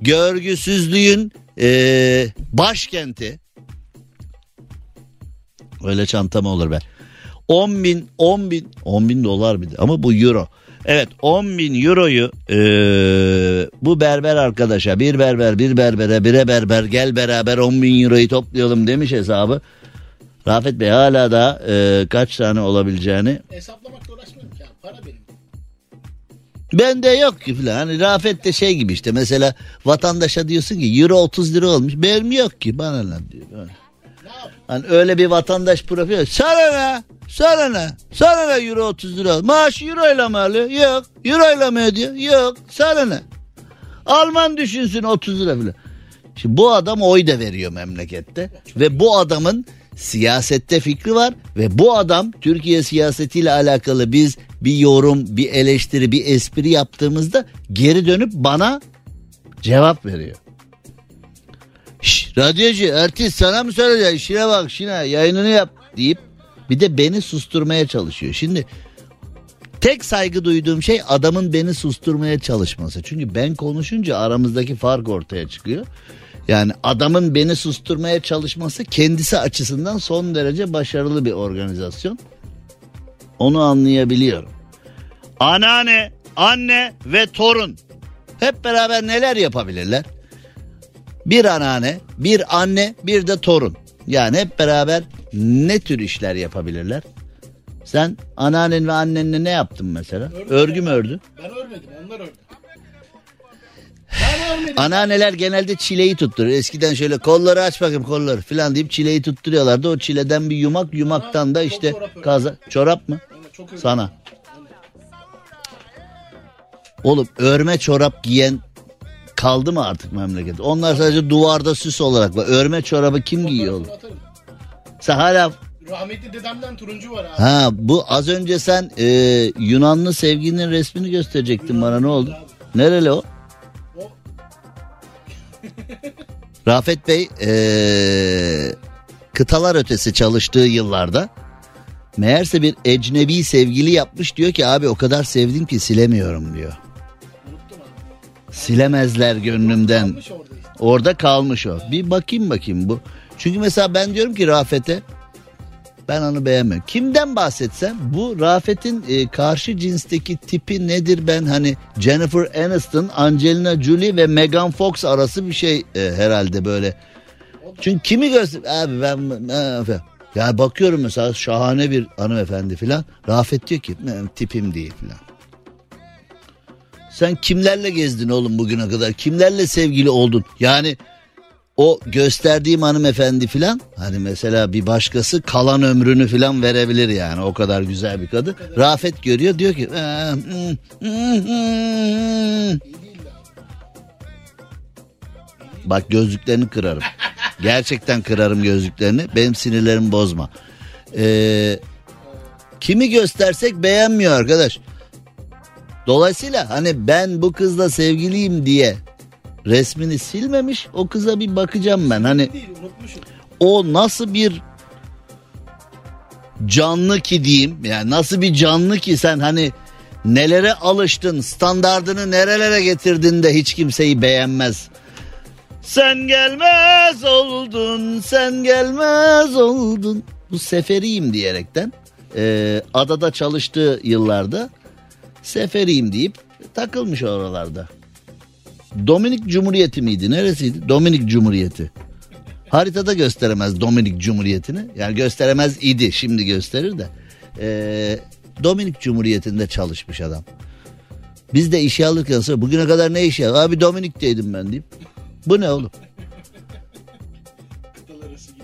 Görgüsüzlüğün eee, başkenti. Öyle çanta mı olur be? 10 bin, 10 bin, 10 bin dolar bir de ama bu euro. Evet 10 bin euroyu eee, bu berber arkadaşa bir berber bir berbere bire berber gel beraber 10 bin euroyu toplayalım demiş hesabı. Rafet Bey hala da eee, kaç tane olabileceğini Hesaplamakla uğraşmıyorum ki. Para benim. Bende yok ki filan. Hani Rafet de şey gibi işte mesela vatandaşa diyorsun ki euro 30 lira olmuş. Benim yok ki bana ne diyor. Böyle. Hani öyle bir vatandaş profili. Sana ne? Sana ne? Sana ne euro 30 lira? Maaş euro ile mi alıyor? Yok. Euro ile mi ödüyor? Yok. Sana ne? Alman düşünsün 30 lira filan. Şimdi bu adam oy da veriyor memlekette. Ve bu adamın siyasette fikri var. Ve bu adam Türkiye siyasetiyle alakalı biz bir yorum, bir eleştiri, bir espri yaptığımızda geri dönüp bana cevap veriyor. Şş, radyocu artist sana mı söyleyeceğim işine bak işine yayınını yap deyip bir de beni susturmaya çalışıyor. Şimdi tek saygı duyduğum şey adamın beni susturmaya çalışması. Çünkü ben konuşunca aramızdaki fark ortaya çıkıyor. Yani adamın beni susturmaya çalışması kendisi açısından son derece başarılı bir organizasyon. Onu anlayabiliyorum. Anneanne, anne ve torun hep beraber neler yapabilirler? Bir anneanne, bir anne, bir de torun. Yani hep beraber ne tür işler yapabilirler? Sen anneannen ve annenle ne yaptın mesela? Ördüm Örgü mü ördün? Ben örmedim. Onlar ördü. Anneanneler genelde çileyi tutturur. Eskiden şöyle kolları aç bakayım kolları falan deyip çileyi tutturuyorlardı. O çileden bir yumak yumaktan da işte kaza. Çorap mı? Sana. Oğlum örme çorap giyen kaldı mı artık memlekette? Onlar sadece duvarda süs olarak var. Örme çorabı kim giyiyor oğlum? Sen hala Rahmetli dedemden turuncu var abi. ha bu az önce sen e, Yunanlı sevgilinin resmini gösterecektin bana ne oldu? Nereli o? O Rafet Bey e, kıtalar ötesi çalıştığı yıllarda meğerse bir ecnebi sevgili yapmış diyor ki abi o kadar sevdim ki silemiyorum diyor. Silemezler gönlümden. Orada kalmış o. Bir bakayım bakayım bu. Çünkü mesela ben diyorum ki Rafet'e ben onu beğenmiyorum. Kimden bahsetsem bu Rafet'in e, karşı cinsteki tipi nedir ben hani Jennifer Aniston, Angelina Jolie ve Megan Fox arası bir şey e, herhalde böyle. Çünkü kimi göster abi ben ben- ya bakıyorum mesela şahane bir hanımefendi filan. Rafet diyor ki "Ben tipim değil filan. Sen kimlerle gezdin oğlum bugüne kadar? Kimlerle sevgili oldun? Yani o gösterdiğim hanımefendi filan hani mesela bir başkası kalan ömrünü filan verebilir yani o kadar güzel bir kadın. Rafet görüyor diyor ki "Ee, hmm, hmm, hmm." bak gözlüklerini kırarım. Gerçekten kırarım gözlüklerini. Benim sinirlerimi bozma. Ee, kimi göstersek beğenmiyor arkadaş. Dolayısıyla hani ben bu kızla sevgiliyim diye resmini silmemiş o kıza bir bakacağım ben. Hani Değil unutmuşum. o nasıl bir canlı ki diyeyim yani nasıl bir canlı ki sen hani nelere alıştın standardını nerelere getirdin de hiç kimseyi beğenmez. Sen gelmez oldun sen gelmez oldun bu seferiyim diyerekten e, adada çalıştığı yıllarda seferiyim deyip takılmış oralarda. Dominik Cumhuriyeti miydi neresiydi Dominik Cumhuriyeti. Haritada gösteremez Dominik Cumhuriyeti'ni. Yani gösteremez idi şimdi gösterir de. Ee, Dominik Cumhuriyeti'nde çalışmış adam. Biz de işe alırken sonra bugüne kadar ne işe Abi Dominik'teydim ben deyip. Bu ne oğlum?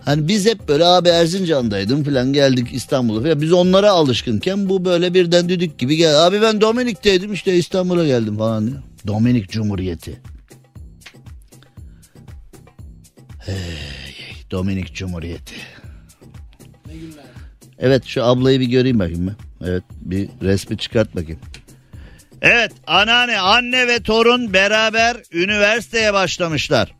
Hani biz hep böyle abi Erzincan'daydım falan geldik İstanbul'a falan. Biz onlara alışkınken bu böyle birden düdük gibi gel. Abi ben Dominik'teydim işte İstanbul'a geldim falan diyor. Dominik Cumhuriyeti. Dominik Cumhuriyeti. Evet şu ablayı bir göreyim bakayım ben. Evet bir resmi çıkart bakayım. Evet anneanne anne ve torun beraber üniversiteye başlamışlar.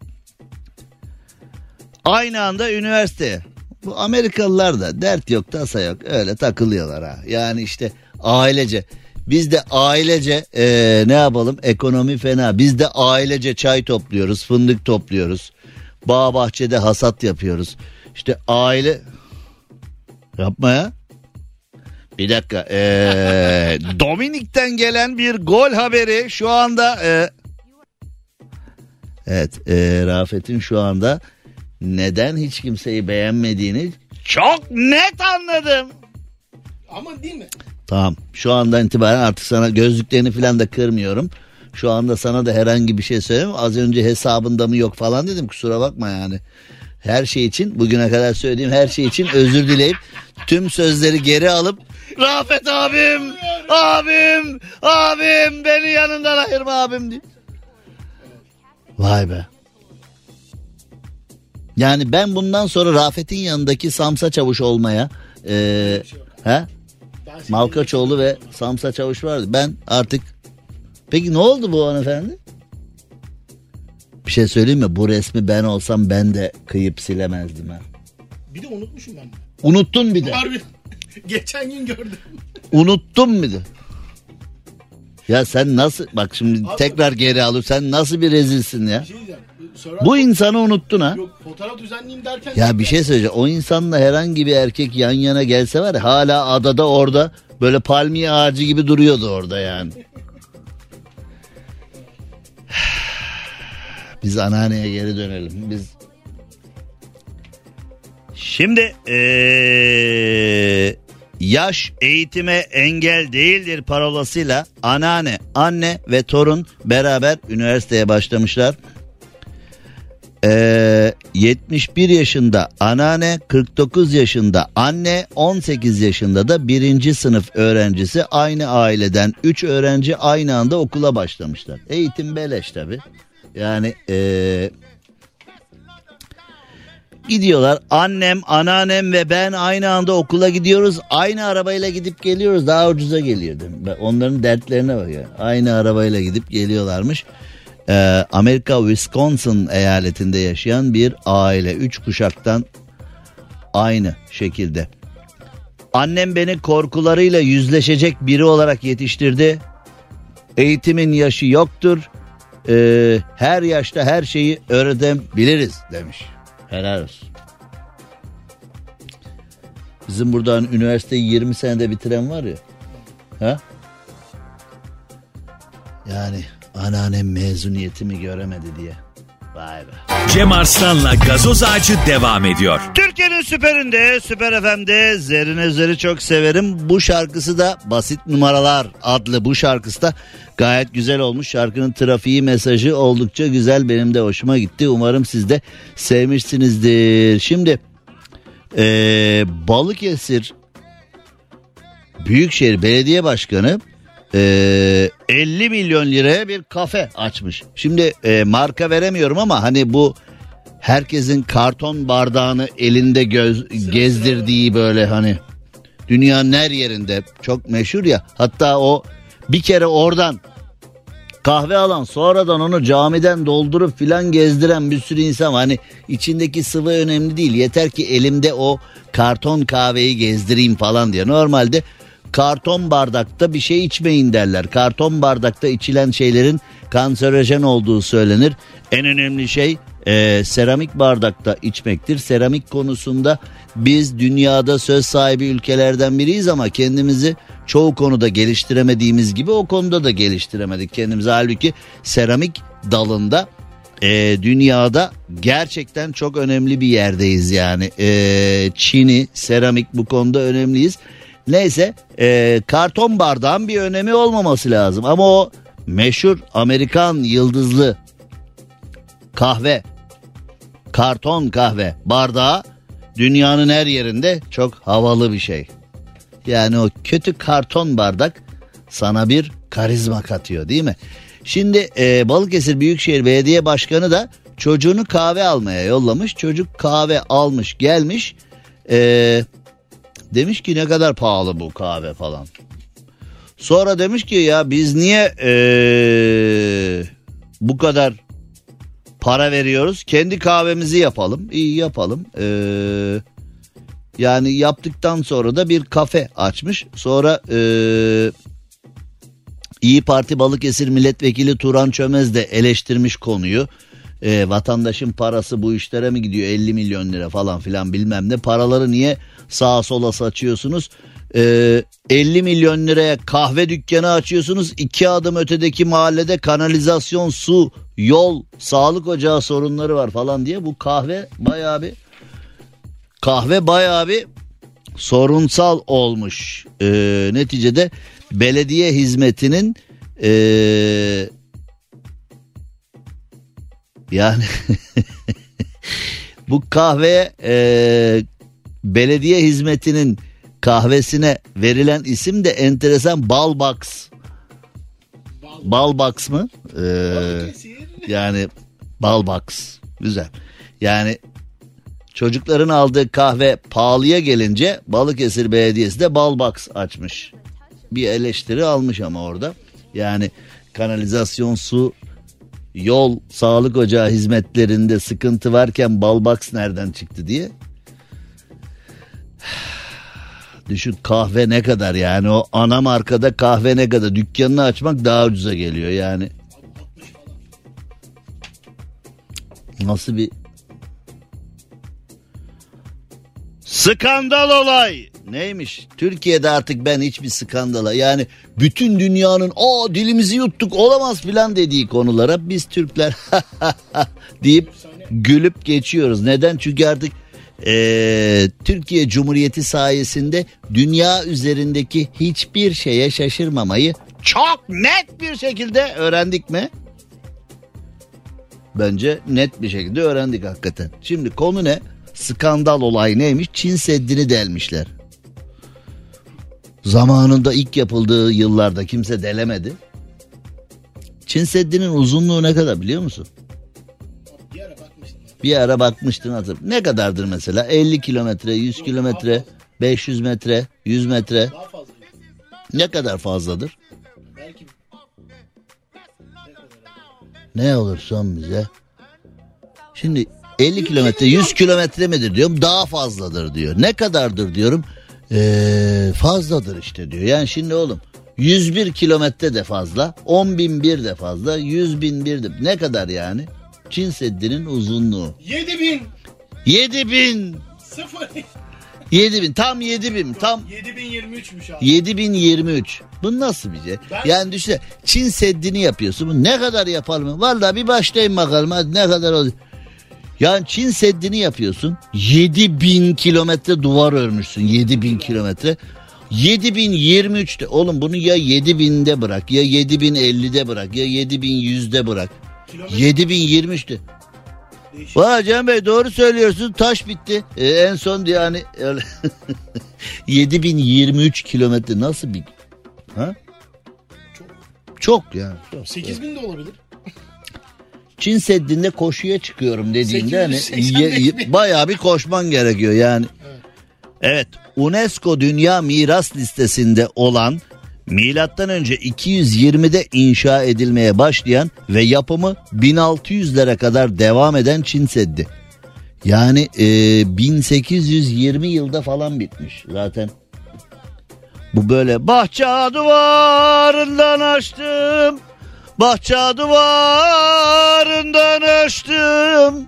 Aynı anda üniversiteye. Bu Amerikalılar da dert yok tasa yok öyle takılıyorlar ha. Yani işte ailece biz de ailece eee, ne yapalım ekonomi fena. Biz de ailece çay topluyoruz fındık topluyoruz. Bağ bahçede hasat yapıyoruz. İşte aile yapma ya. Bir dakika. Ee, Dominik'ten gelen bir gol haberi şu anda. e, evet e, Rafet'in şu anda neden hiç kimseyi beğenmediğini çok net anladım. Ama değil mi? Tamam şu andan itibaren artık sana gözlüklerini falan da kırmıyorum. Şu anda sana da herhangi bir şey söyleyeyim. Az önce hesabında mı yok falan dedim kusura bakma yani. Her şey için bugüne kadar söylediğim her şey için özür dileyip tüm sözleri geri alıp Rafet abim, abim, abim beni yanından ayırma abim diye. Vay be. Yani ben bundan sonra Rafet'in yanındaki Samsa Çavuş olmaya e, he? Ben seni- Malkaçoğlu ve Samsa Çavuş vardı. Ben artık peki ne oldu bu hanımefendi? Bir şey söyleyeyim mi? Bu resmi ben olsam ben de kıyıp silemezdim ha. Bir de unutmuşum ben. Unuttun bir de. Harbi. Geçen gün gördüm. Unuttun bir de. Ya sen nasıl bak şimdi Abi- tekrar geri alıp sen nasıl bir rezilsin ya? Bir şey diyeceğim. Bu insanı unuttun ha. Yok fotoğraf düzenleyeyim derken. Ya bir şey söyleyeceğim. O insanla herhangi bir erkek yan yana gelse var ya hala adada orada böyle palmiye ağacı gibi duruyordu orada yani. Biz anneanneye geri dönelim. Biz Şimdi eee, yaş eğitime engel değildir parolasıyla anneanne, anne ve torun beraber üniversiteye başlamışlar. Ee, 71 yaşında anneanne 49 yaşında anne 18 yaşında da birinci sınıf öğrencisi aynı aileden 3 öğrenci aynı anda okula başlamışlar. Eğitim beleş tabi. Yani ee, gidiyorlar annem anneannem ve ben aynı anda okula gidiyoruz aynı arabayla gidip geliyoruz daha ucuza? Ben Onların dertlerine bak ya. Aynı arabayla gidip geliyorlarmış. Ee, Amerika Wisconsin eyaletinde yaşayan bir aile. Üç kuşaktan aynı şekilde. Annem beni korkularıyla yüzleşecek biri olarak yetiştirdi. Eğitimin yaşı yoktur. Ee, her yaşta her şeyi öğretebiliriz demiş. Helal olsun. Bizim buradan üniversiteyi 20 senede bitiren var ya. Ha? Yani anneannem mezuniyetimi göremedi diye. Vay be. Cem Arslan'la gazoz ağacı devam ediyor. Türkiye'nin süperinde, Süper FM'de Zerrin Özer'i çok severim. Bu şarkısı da Basit Numaralar adlı bu şarkısı da gayet güzel olmuş. Şarkının trafiği mesajı oldukça güzel. Benim de hoşuma gitti. Umarım siz de sevmişsinizdir. Şimdi ee, Balıkesir Büyükşehir Belediye Başkanı ee, 50 milyon liraya bir kafe açmış. Şimdi e, marka veremiyorum ama hani bu herkesin karton bardağını elinde göz, gezdirdiği böyle hani dünyanın her yerinde çok meşhur ya. Hatta o bir kere oradan kahve alan sonradan onu camiden doldurup filan gezdiren bir sürü insan var. Hani içindeki sıvı önemli değil. Yeter ki elimde o karton kahveyi gezdireyim falan diye. Normalde karton bardakta bir şey içmeyin derler. Karton bardakta içilen şeylerin kanserojen olduğu söylenir. En önemli şey e, seramik bardakta içmektir. Seramik konusunda biz dünyada söz sahibi ülkelerden biriyiz ama kendimizi çoğu konuda geliştiremediğimiz gibi o konuda da geliştiremedik kendimizi. Halbuki seramik dalında e, dünyada gerçekten çok önemli bir yerdeyiz yani. E, Çin'i, seramik bu konuda önemliyiz. Neyse e, karton bardağın bir önemi olmaması lazım ama o meşhur Amerikan yıldızlı kahve, karton kahve bardağı dünyanın her yerinde çok havalı bir şey. Yani o kötü karton bardak sana bir karizma katıyor değil mi? Şimdi e, Balıkesir Büyükşehir Belediye Başkanı da çocuğunu kahve almaya yollamış. Çocuk kahve almış gelmiş. E, demiş ki ne kadar pahalı bu kahve falan. Sonra demiş ki ya biz niye e, bu kadar para veriyoruz? Kendi kahvemizi yapalım. İyi yapalım. Eee yani yaptıktan sonra da bir kafe açmış. Sonra e, İyi Parti Balıkesir Milletvekili Turan Çömez de eleştirmiş konuyu. E, vatandaşın parası bu işlere mi gidiyor 50 milyon lira falan filan bilmem ne. Paraları niye sağa sola saçıyorsunuz? E, 50 milyon liraya kahve dükkanı açıyorsunuz. iki adım ötedeki mahallede kanalizasyon, su, yol, sağlık ocağı sorunları var falan diye. Bu kahve bayağı bir kahve bayağı bir sorunsal olmuş. Ee, neticede belediye hizmetinin ee, yani bu kahveye ee, belediye hizmetinin kahvesine verilen isim de enteresan Balbox. Balbox mı? Ee, yani Balbox. Güzel. Yani Çocukların aldığı kahve pahalıya gelince Balıkesir Belediyesi de Balbox açmış. Bir eleştiri almış ama orada. Yani kanalizasyon, su, yol, sağlık ocağı hizmetlerinde sıkıntı varken Balbox nereden çıktı diye. Düşün kahve ne kadar yani o ana markada kahve ne kadar dükkanını açmak daha ucuza geliyor yani. Nasıl bir Skandal olay. Neymiş? Türkiye'de artık ben hiçbir skandala yani bütün dünyanın o dilimizi yuttuk olamaz filan dediği konulara biz Türkler deyip gülüp geçiyoruz. Neden? Çünkü artık ee, Türkiye Cumhuriyeti sayesinde dünya üzerindeki hiçbir şeye şaşırmamayı çok net bir şekilde öğrendik mi? Bence net bir şekilde öğrendik hakikaten. Şimdi konu ne? skandal olay neymiş? Çin Seddi'ni delmişler. Zamanında ilk yapıldığı yıllarda kimse delemedi. Çin Seddi'nin uzunluğu ne kadar biliyor musun? Bir ara bakmıştım. Bir ara bakmıştın hatır. Ne kadardır mesela? 50 kilometre, 100 kilometre, 500 metre, 100 metre. Ne kadar fazladır? Ne olur son bize? Şimdi 50 kilometre 100 kilometre midir diyorum daha fazladır diyor. Ne kadardır diyorum ee, fazladır işte diyor. Yani şimdi oğlum 101 kilometre de fazla 10 bin bir de fazla 100 bin bir de ne kadar yani? Çin Seddi'nin uzunluğu. 7000 7 bin 0 7 bin tam 7 bin tam 7023'müş abi. 7023. Bu nasıl bir şey? Ben- Yani düşünsene Çin Seddi'ni yapıyorsun. Bu ne kadar yapar mı? Vallahi bir başlayın bakalım hadi ne kadar olur. Yani Çin Seddi'ni yapıyorsun. 7000 kilometre duvar örmüşsün. 7000 kilometre. 7023'te oğlum bunu ya 7000'de bırak ya 7050'de bırak ya 7100'de bırak. Kilometre 7023'te. değişik. Vay Cem Bey doğru söylüyorsun taş bitti. Ee, en son yani öyle 7023 kilometre nasıl bir ha? Çok. Çok yani. Çok. 8000 de olabilir. Çin Seddi'nde koşuya çıkıyorum dediğinde hani 885 ye- mi? bayağı bir koşman gerekiyor yani. Evet. Evet UNESCO Dünya Miras Listesi'nde olan milattan önce 220'de inşa edilmeye başlayan ve yapımı 1600'lere kadar devam eden Çin Seddi. Yani e, 1820 yılda falan bitmiş zaten. Bu böyle bahçe duvarından açtım. Bahçe duvarından açtım.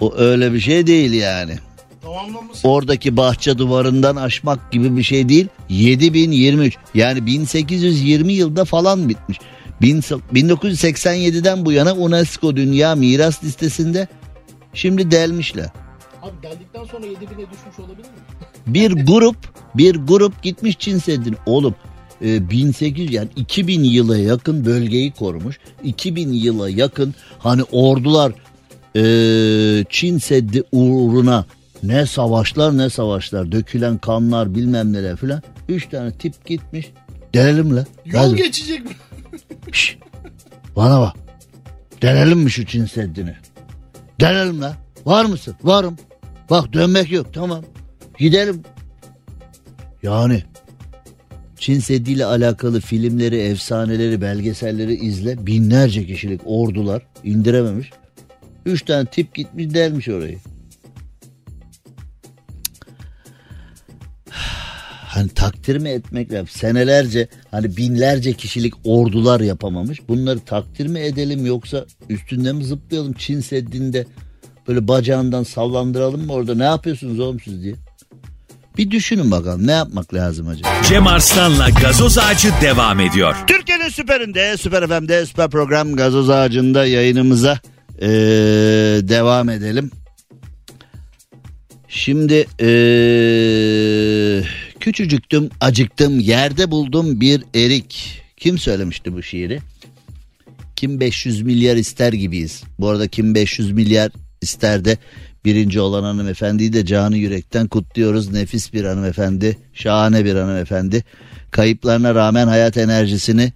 O öyle bir şey değil yani. Tamamlanması. Oradaki bahçe duvarından aşmak gibi bir şey değil. 7023 yani 1820 yılda falan bitmiş. Bin- 1987'den bu yana UNESCO Dünya Miras Listesi'nde şimdi delmişler. Abi deldikten sonra 7000'e düşmüş olabilir mi? Bir grup bir grup gitmiş Çin Seddi'ni. Oğlum e, 1800 yani 2000 yıla yakın bölgeyi korumuş. 2000 yıla yakın hani ordular e, Çin Seddi uğruna ne savaşlar ne savaşlar dökülen kanlar bilmem neler filan. Üç tane tip gitmiş. Delelim la. Yol Hadi. geçecek mi? Şş, bana bak. Delelim mi şu Çin Seddi'ni? Delelim la. Var mısın? Varım. Bak dönmek yok tamam. Gidelim. Yani Çin Seddi ile alakalı filmleri, efsaneleri, belgeselleri izle. Binlerce kişilik ordular indirememiş. Üç tane tip gitmiş delmiş orayı. Hani takdir mi etmek lazım? Senelerce hani binlerce kişilik ordular yapamamış. Bunları takdir mi edelim yoksa üstünde mi zıplayalım Çin Seddi'nde böyle bacağından sallandıralım mı orada ne yapıyorsunuz oğlum siz diye. Bir düşünün bakalım ne yapmak lazım acaba? Cem Arslan'la gazoz ağacı devam ediyor. Türkiye'nin süperinde, süper FM'de, süper program gazoz ağacında yayınımıza eee, devam edelim. Şimdi eee, küçücüktüm, acıktım, yerde buldum bir erik. Kim söylemişti bu şiiri? Kim 500 milyar ister gibiyiz. Bu arada kim 500 milyar ister de birinci olan hanımefendiyi de canı yürekten kutluyoruz. Nefis bir hanımefendi, şahane bir hanımefendi. Kayıplarına rağmen hayat enerjisini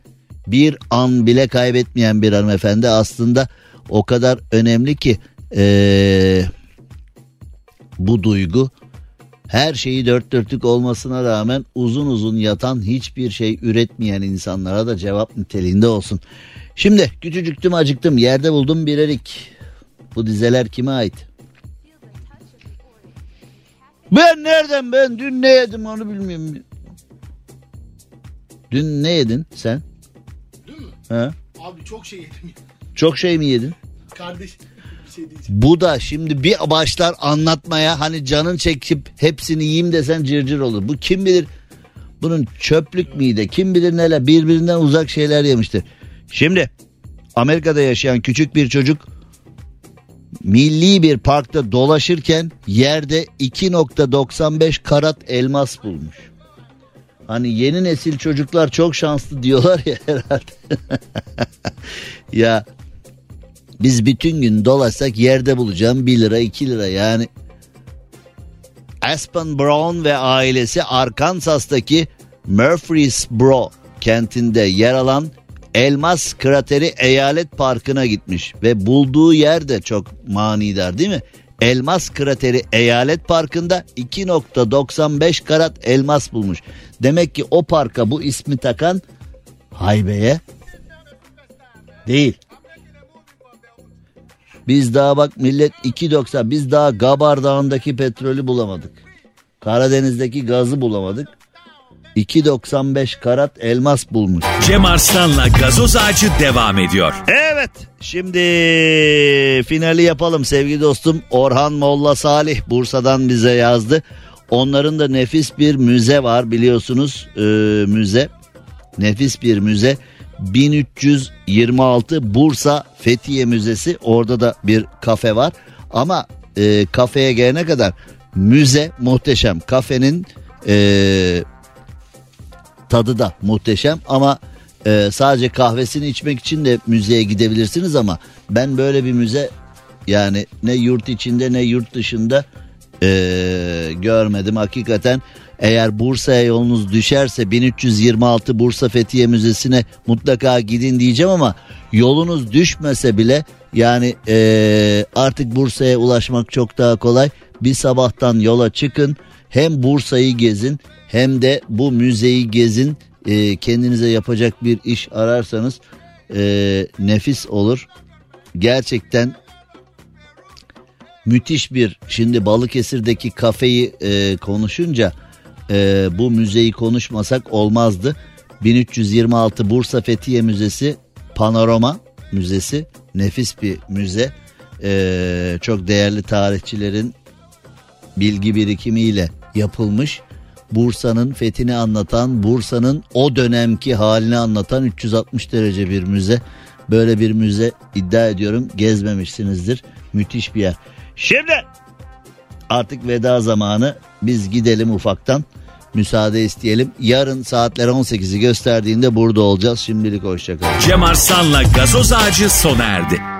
bir an bile kaybetmeyen bir hanımefendi aslında o kadar önemli ki eee, bu duygu her şeyi dört dörtlük olmasına rağmen uzun uzun yatan hiçbir şey üretmeyen insanlara da cevap niteliğinde olsun. Şimdi küçücüktüm acıktım yerde buldum bir erik. Bu dizeler kime ait? Ben nereden ben dün ne yedim onu bilmiyorum. Dün ne yedin sen? Değil mi? Ha? Abi çok şey yedim. Çok şey mi yedin? Kardeş bir şey diyeceğim. Bu da şimdi bir başlar anlatmaya hani canın çekip hepsini yiyeyim desen cırcır olur. Bu kim bilir bunun çöplük miydi kim bilir neler birbirinden uzak şeyler yemiştir. Şimdi Amerika'da yaşayan küçük bir çocuk milli bir parkta dolaşırken yerde 2.95 karat elmas bulmuş. Hani yeni nesil çocuklar çok şanslı diyorlar ya herhalde. ya biz bütün gün dolaşsak yerde bulacağım 1 lira 2 lira yani. Aspen Brown ve ailesi Arkansas'taki Murfreesboro kentinde yer alan Elmas Krateri Eyalet Parkı'na gitmiş ve bulduğu yer de çok manidar değil mi? Elmas Krateri Eyalet Parkı'nda 2.95 karat elmas bulmuş. Demek ki o parka bu ismi takan haybeye değil. Biz daha bak millet 2.90 biz daha Gabar Dağı'ndaki petrolü bulamadık. Karadeniz'deki gazı bulamadık. 2.95 karat elmas bulmuş. Cem Arslan'la gazoz ağacı devam ediyor. Evet şimdi finali yapalım sevgili dostum. Orhan Molla Salih Bursa'dan bize yazdı. Onların da nefis bir müze var biliyorsunuz ee, müze. Nefis bir müze. 1326 Bursa Fethiye Müzesi. Orada da bir kafe var. Ama e, kafeye gelene kadar müze muhteşem. Kafenin e, tadı da muhteşem ama e, sadece kahvesini içmek için de müzeye gidebilirsiniz ama ben böyle bir müze yani ne yurt içinde ne yurt dışında e, görmedim. Hakikaten eğer Bursa'ya yolunuz düşerse 1326 Bursa Fethiye Müzesi'ne mutlaka gidin diyeceğim ama yolunuz düşmese bile yani e, artık Bursa'ya ulaşmak çok daha kolay. Bir sabahtan yola çıkın hem Bursa'yı gezin hem de bu müzeyi gezin e, kendinize yapacak bir iş ararsanız e, nefis olur. Gerçekten müthiş bir şimdi Balıkesir'deki kafeyi e, konuşunca e, bu müzeyi konuşmasak olmazdı. 1326 Bursa Fethiye Müzesi Panorama Müzesi nefis bir müze. E, çok değerli tarihçilerin bilgi birikimiyle yapılmış. Bursa'nın fethini anlatan, Bursa'nın o dönemki halini anlatan 360 derece bir müze. Böyle bir müze iddia ediyorum gezmemişsinizdir. Müthiş bir yer. Şimdi artık veda zamanı biz gidelim ufaktan müsaade isteyelim. Yarın saatler 18'i gösterdiğinde burada olacağız. Şimdilik hoşçakalın. Cem Arslan'la gazoz ağacı sona erdi.